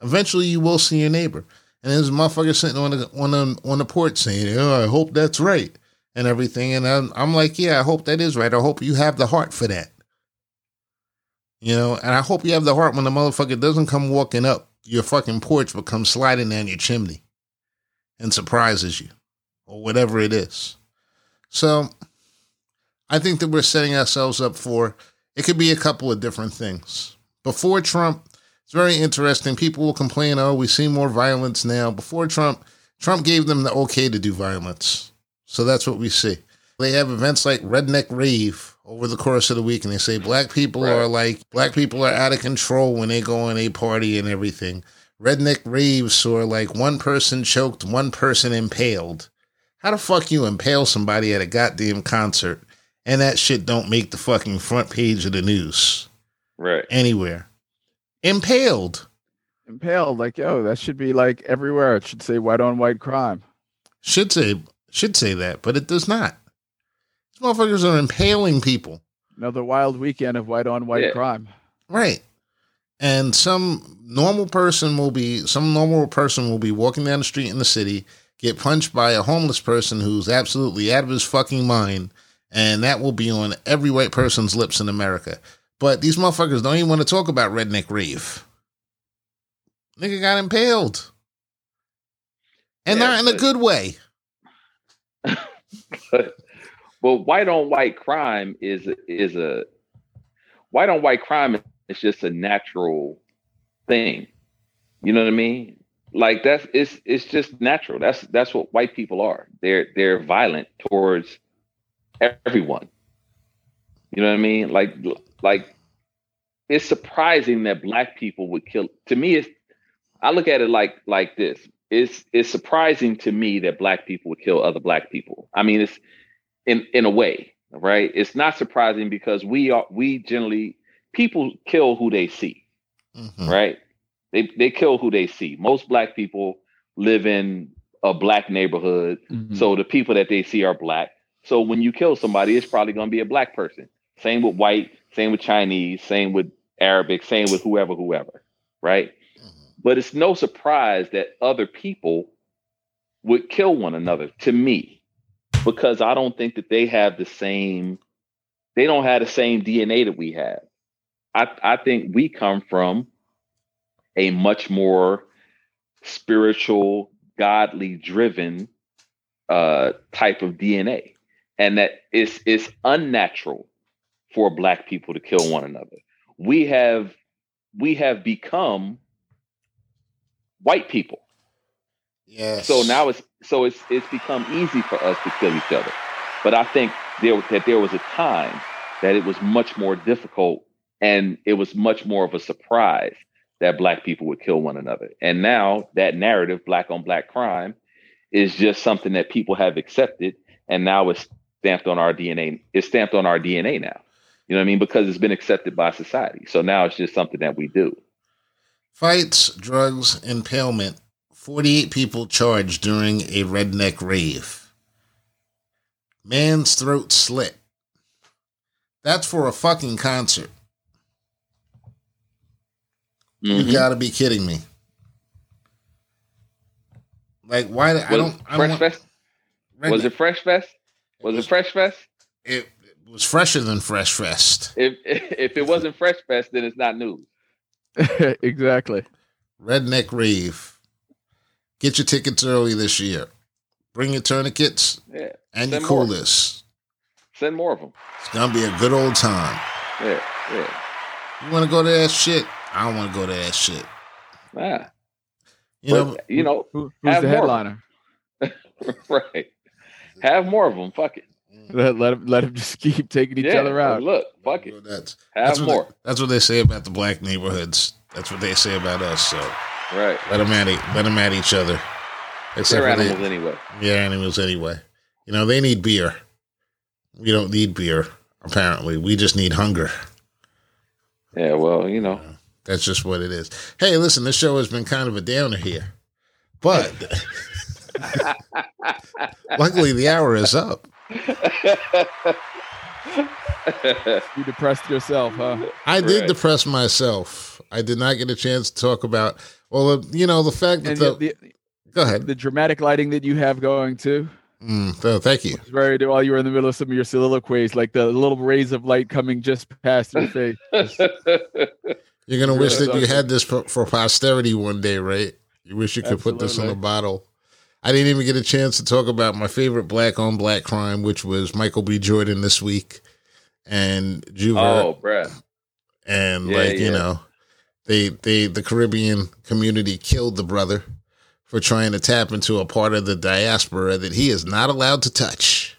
Eventually, you will see your neighbor and there's a motherfucker sitting on the on the on the porch saying, "Oh, I hope that's right," and everything. And I'm, I'm like, "Yeah, I hope that is right. I hope you have the heart for that." You know, and I hope you have the heart when the motherfucker doesn't come walking up your fucking porch, but comes sliding down your chimney and surprises you, or whatever it is. So, I think that we're setting ourselves up for it. Could be a couple of different things. Before Trump, it's very interesting. People will complain, oh, we see more violence now. Before Trump, Trump gave them the okay to do violence. So that's what we see. They have events like Redneck Rave over the course of the week, and they say black people right. are like, black people are out of control when they go on a party and everything. Redneck Raves or like one person choked, one person impaled. How the fuck you impale somebody at a goddamn concert and that shit don't make the fucking front page of the news? Right. Anywhere impaled. Impaled, like yo, that should be like everywhere. It should say white on white crime. Should say should say that, but it does not. These motherfuckers are impaling people. Another wild weekend of white on white yeah. crime. Right. And some normal person will be some normal person will be walking down the street in the city, get punched by a homeless person who's absolutely out of his fucking mind, and that will be on every white person's lips in America. But these motherfuckers don't even want to talk about Redneck Rave. Nigga got impaled. And yeah, not in but, a good way. but, well, white on white crime is is a white on white crime is just a natural thing. You know what I mean? Like that's it's it's just natural. That's that's what white people are. They're they're violent towards everyone. You know what I mean? Like like it's surprising that black people would kill. To me, it's I look at it like like this. It's it's surprising to me that black people would kill other black people. I mean, it's in in a way, right? It's not surprising because we are we generally people kill who they see, mm-hmm. right? They they kill who they see. Most black people live in a black neighborhood, mm-hmm. so the people that they see are black. So when you kill somebody, it's probably going to be a black person. Same with white, same with Chinese, same with Arabic, same with whoever, whoever, right? Mm-hmm. But it's no surprise that other people would kill one another to me because I don't think that they have the same, they don't have the same DNA that we have. I, I think we come from a much more spiritual, godly driven uh, type of DNA. And that it's, it's unnatural for black people to kill one another. We have we have become white people. Yes. So now it's so it's it's become easy for us to kill each other. But I think there that there was a time that it was much more difficult and it was much more of a surprise that black people would kill one another. And now that narrative, black on black crime, is just something that people have accepted and now it's stamped on our DNA. It's stamped on our DNA now. You know what I mean? Because it's been accepted by society. So now it's just something that we do. Fights, drugs, impalement. 48 people charged during a redneck rave. Man's throat slit. That's for a fucking concert. Mm-hmm. You gotta be kidding me. Like, why? I don't. I Fresh Fest? Was it Fresh Fest? Was it Fresh Fest? It, was fresher than Fresh Fest. If if it wasn't Fresh Fest, then it's not news. exactly. Redneck Rave. Get your tickets early this year. Bring your tourniquets Yeah. and your Send more. coolest. Send more of them. It's gonna be a good old time. Yeah. Yeah. You want to go to that shit? I don't want to go to that shit. Nah. You know, But, you know, Who, who's Have the headliner? right. Have more of them. Fuck it. Mm. Let let him let him just keep taking each yeah. other out. Look, fuck it. That's Have that's what more. They, that's what they say about the black neighborhoods. That's what they say about us. So Right. let them at e- let them at each other. Except They're animals they, anyway. yeah, animals anyway. You know they need beer. We don't need beer. Apparently, we just need hunger. Yeah. Well, you know. That's just what it is. Hey, listen, this show has been kind of a downer here, but luckily the hour is up. You depressed yourself, huh? I did Right. depress myself. I did not get a chance to talk about. Well, uh, you know the fact that And the, the, go ahead. the dramatic lighting that you have going too. Mm, oh, thank you. It's very while you were in the middle of some of your soliloquies, like the little rays of light coming just past your face. You're gonna wish that you had this for, for posterity one day, right? You wish you could put this in a bottle. I didn't even get a chance to talk about my favorite black on black crime, which was Michael B. Jordan this week, and J'ouvert, oh, bruh. and yeah, like you know, they they the Caribbean community killed the brother for trying to tap into a part of the diaspora that he is not allowed to touch.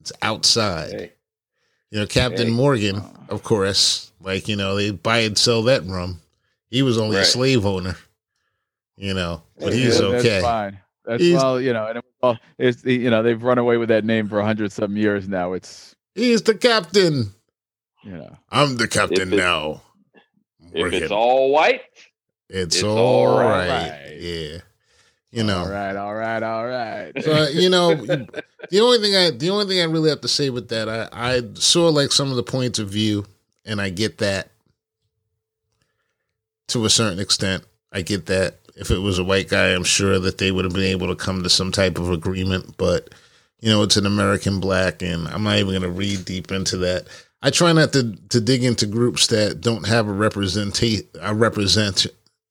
It's outside. Hey. You know, Captain Hey. Morgan, oh. of course, like, you know, they buy and sell that rum. He was only a slave owner, you know, but Yeah, he's okay. That's fine. That's He's- well, you know, and it, well, it's you know they've run away with that name for a hundred some years now. It's He's the captain. you know I'm the captain now. If it's all white, it's, it's all all right. right. Yeah. You know. all right, all right, all right. So you know, the only thing I the only thing I really have to say with that, I I saw like some of the points of view, and I get that to a certain extent. I get that. If it was a white guy, I'm sure that they would have been able to come to some type of agreement. But you know, it's an American black, and I'm not even going to read deep into that. I try not to to dig into groups that don't have a represent a represent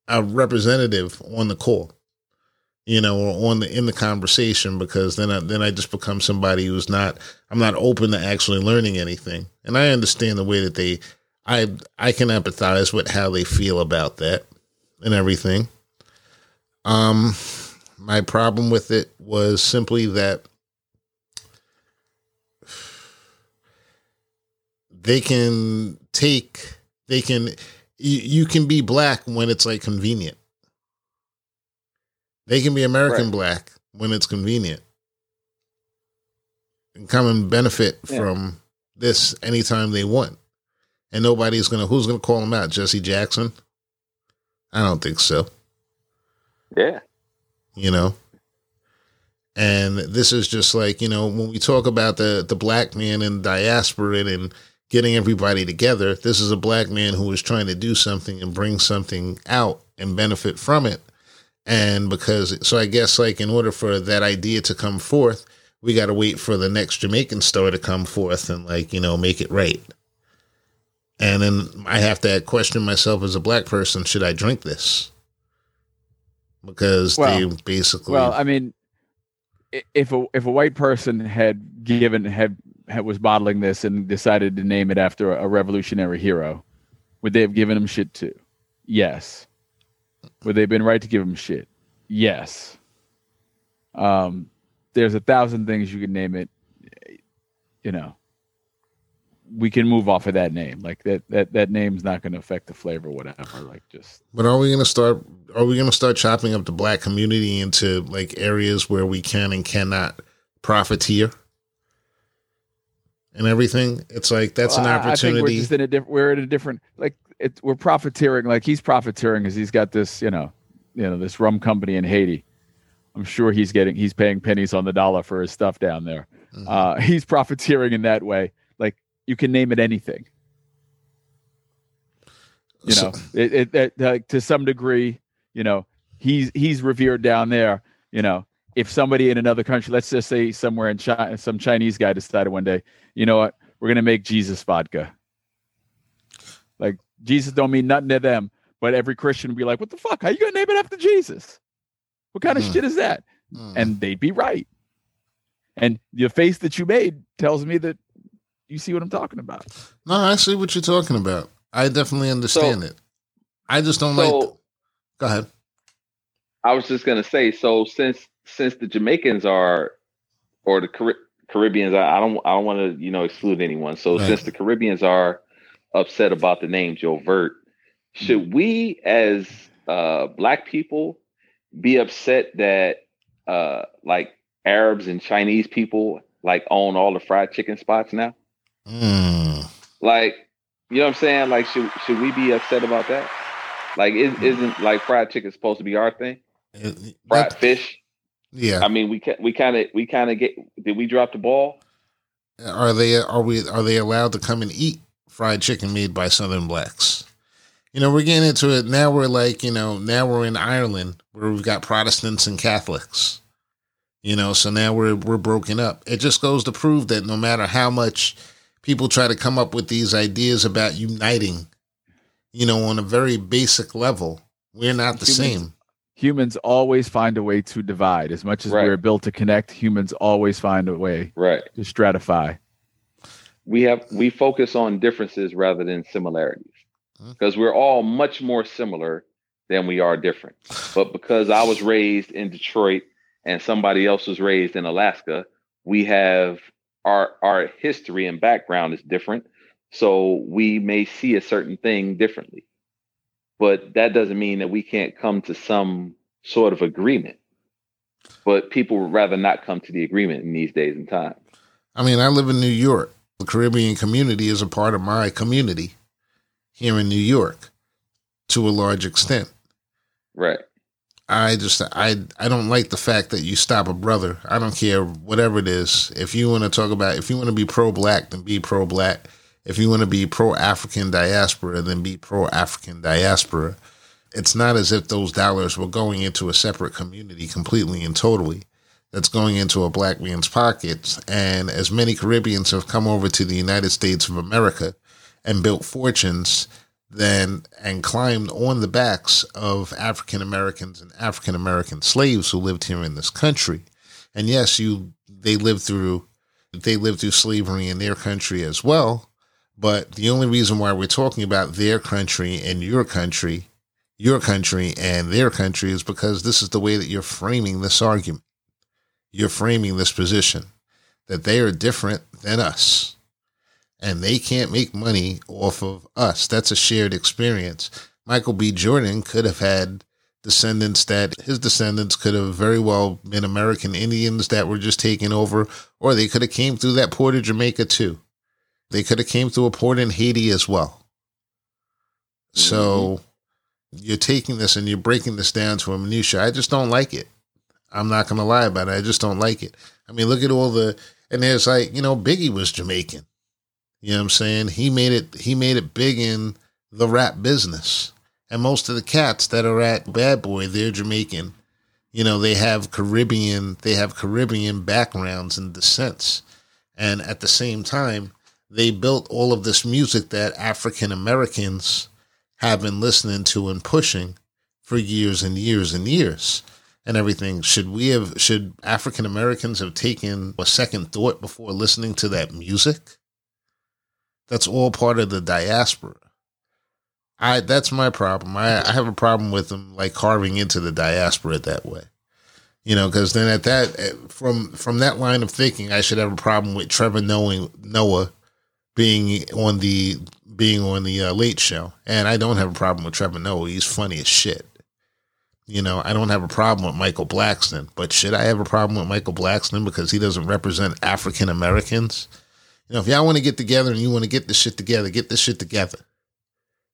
a representative on the call you know, or on the in the conversation because then I, then I just become somebody who's not I'm not open to actually learning anything. And I understand the way that they I I can empathize with how they feel about that and everything. Um my problem with it was simply that they can take they can you, you can be black when it's like convenient. They can be American Right. black when it's convenient. And come and benefit Yeah. from this anytime they want. And nobody's gonna who's gonna call them out? Jesse Jackson? I don't think so. yeah. You know? And this is just like, you know, when we talk about the the black man in diaspora and getting everybody together, this is a black man who is trying to do something and bring something out and benefit from it. And because, so I guess, like, in order for that idea to come forth, we got to wait for the next Jamaican star to come forth and, like, you know, make it right. And then I have to question myself as a black person should I drink this? Because they basically. Well, I mean, if a if a white person had given had was bottling this and decided to name it after a revolutionary hero, would they have given him shit too? Yes. Would they have been right to give him shit? Yes. Um, there's a thousand things you could name it. You know, we can move off of that name. Like that that that name's not going to affect the flavor, whatever. Like just But are we going to start? Are we going to start chopping up the black community into like areas where we can and cannot profiteer and everything? It's like that's Well, an think we're opportunity. just in a different. We're in a different. Like it, we're profiteering. Like he's profiteering because he's got this. You know, you know this rum company in Haiti. I'm sure he's getting. He's paying pennies on the dollar for his stuff down there. Mhm. Uh, he's profiteering in that way. Like you can name it anything. You So- know, it, it, it like to some degree. You know, he's he's revered down there. You know, if somebody in another country, let's just say somewhere in China, some Chinese guy decided one day, you know what, we're gonna make Jesus vodka. Like Jesus don't mean nothing to them, but every Christian would be like, "What the fuck? How you gonna name it after Jesus? What kind of Mhm. shit is that?" Mm. And they'd be right. And the face that you made tells me that you see what I'm talking about. no, I see what you're talking about. I definitely understand it. I just don't like. So Go ahead. I was just gonna say, so since since the Jamaicans are, or the Car- Caribbeans, I, I don't I don't want to you know exclude anyone. So Right. since the Caribbeans are upset about the name J'ouvert, should we as uh, Black people be upset that uh, like Arabs and Chinese people like own all the fried chicken spots now? Mm. Like, you know what I'm saying? Like, should should we be upset about that? Like, is, isn't like fried chicken supposed to be our thing? It- Fried fish. Yeah. I mean, we we kind of we kind of get. Did we drop the ball? Are they are we are they allowed to come and eat fried chicken made by Southern blacks? You know, we're getting into it now. We're like, you know, now we're in Ireland where we've got Protestants and Catholics. You know, so now we're we're broken up. It just goes to prove that no matter how much people try to come up with these ideas about uniting, you know, on a very basic level, we're not the same. Humans always find a way to divide. As much as Right. we're built to connect, humans always find a way Right. to stratify. We have we focus on differences rather than similarities because we're all much more similar than we are different. But because I was raised in Detroit and somebody else was raised in Alaska, we have our our history and background is different. So we may see a certain thing differently. But that doesn't mean that we can't come to some sort of agreement. But people would rather not come to the agreement in these days and times. I mean, I live in New York. The Caribbean community is a part of my community here in New York to a large extent. Right. I just I I don't like the fact that you stop a brother. I don't care whatever it is. If you want to talk about if you want to be pro black, then be pro black. If you want to be pro African diaspora, then be pro African diaspora. It's not as if those dollars were going into a separate community completely and totally. That's going into a black man's pockets. And as many Caribbeans have come over to the United States of America and built fortunes, then and climbed on the backs of African Americans and African American slaves who lived here in this country. And yes, you they lived through they lived through slavery in their country as well. But the only reason why we're talking about their country and your country, your country and their country is because this is the way that you're framing this argument. You're framing this position that they are different than us and they can't make money off of us. That's a shared experience. Michael B. Jordan could have had descendants that his descendants could have very well been American Indians that were just taken over, or they could have came through that port of Jamaica too. They could have came through a port in Haiti as well. So mm-hmm. you're taking this and you're breaking this down to a minutia. I just don't like it. I'm not gonna lie about it. I just don't like it. I mean, look at all the and there's like, you know, Biggie was Jamaican. You know what I'm saying? He made it he made it big in the rap business. And most of the cats that are at Bad Boy, they're Jamaican. You know, they have Caribbean they have Caribbean backgrounds and descents. And at the same time, they built all of this music that African Americans have been listening to and pushing for years and years and years and everything. Should we have should African Americans have taken a second thought before listening to that music? That's all part of the diaspora. I that's my problem. I, I have a problem with them like carving into the diaspora that way. You know, because then at that eh, from from that line of thinking, I should have a problem with Trevor knowing Noah being on the being on the uh, Late Show, and I don't have a problem with Trevor Noah. He's funny as shit. You know, I don't have a problem with Michael Blackson, but should I have a problem with Michael Blackson because he doesn't represent African Americans? You know, if y'all want to get together and you want to get this shit together, get this shit together.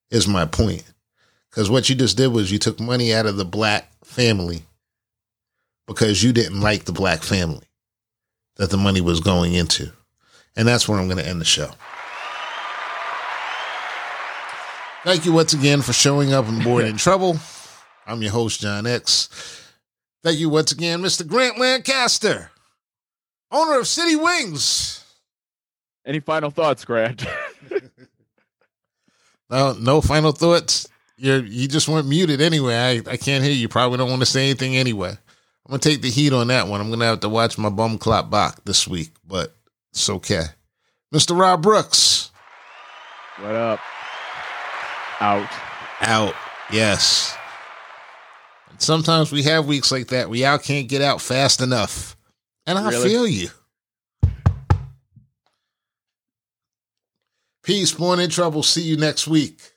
Is my point. Because what you just did was you took money out of the black family because you didn't like the black family that the money was going into. And that's where I'm going to end the show. Thank you once again for showing up and Board in Trouble. I'm your host, John X. Thank you once again, Mr. Grant Lancaster, owner of City Wings. Any final thoughts, Grant? No, no final thoughts. You you just went muted anyway. I, I can't hear you. Probably don't want to say anything anyway. I'm gonna take the heat on that one. I'm gonna have to watch my bum clock back this week, but it's okay. Mr. Rob Brooks. What up? Out. Out. Yes. And sometimes we have weeks like that. We out can't get out fast enough. And I Really? feel you. Peace, born in trouble. See you next week.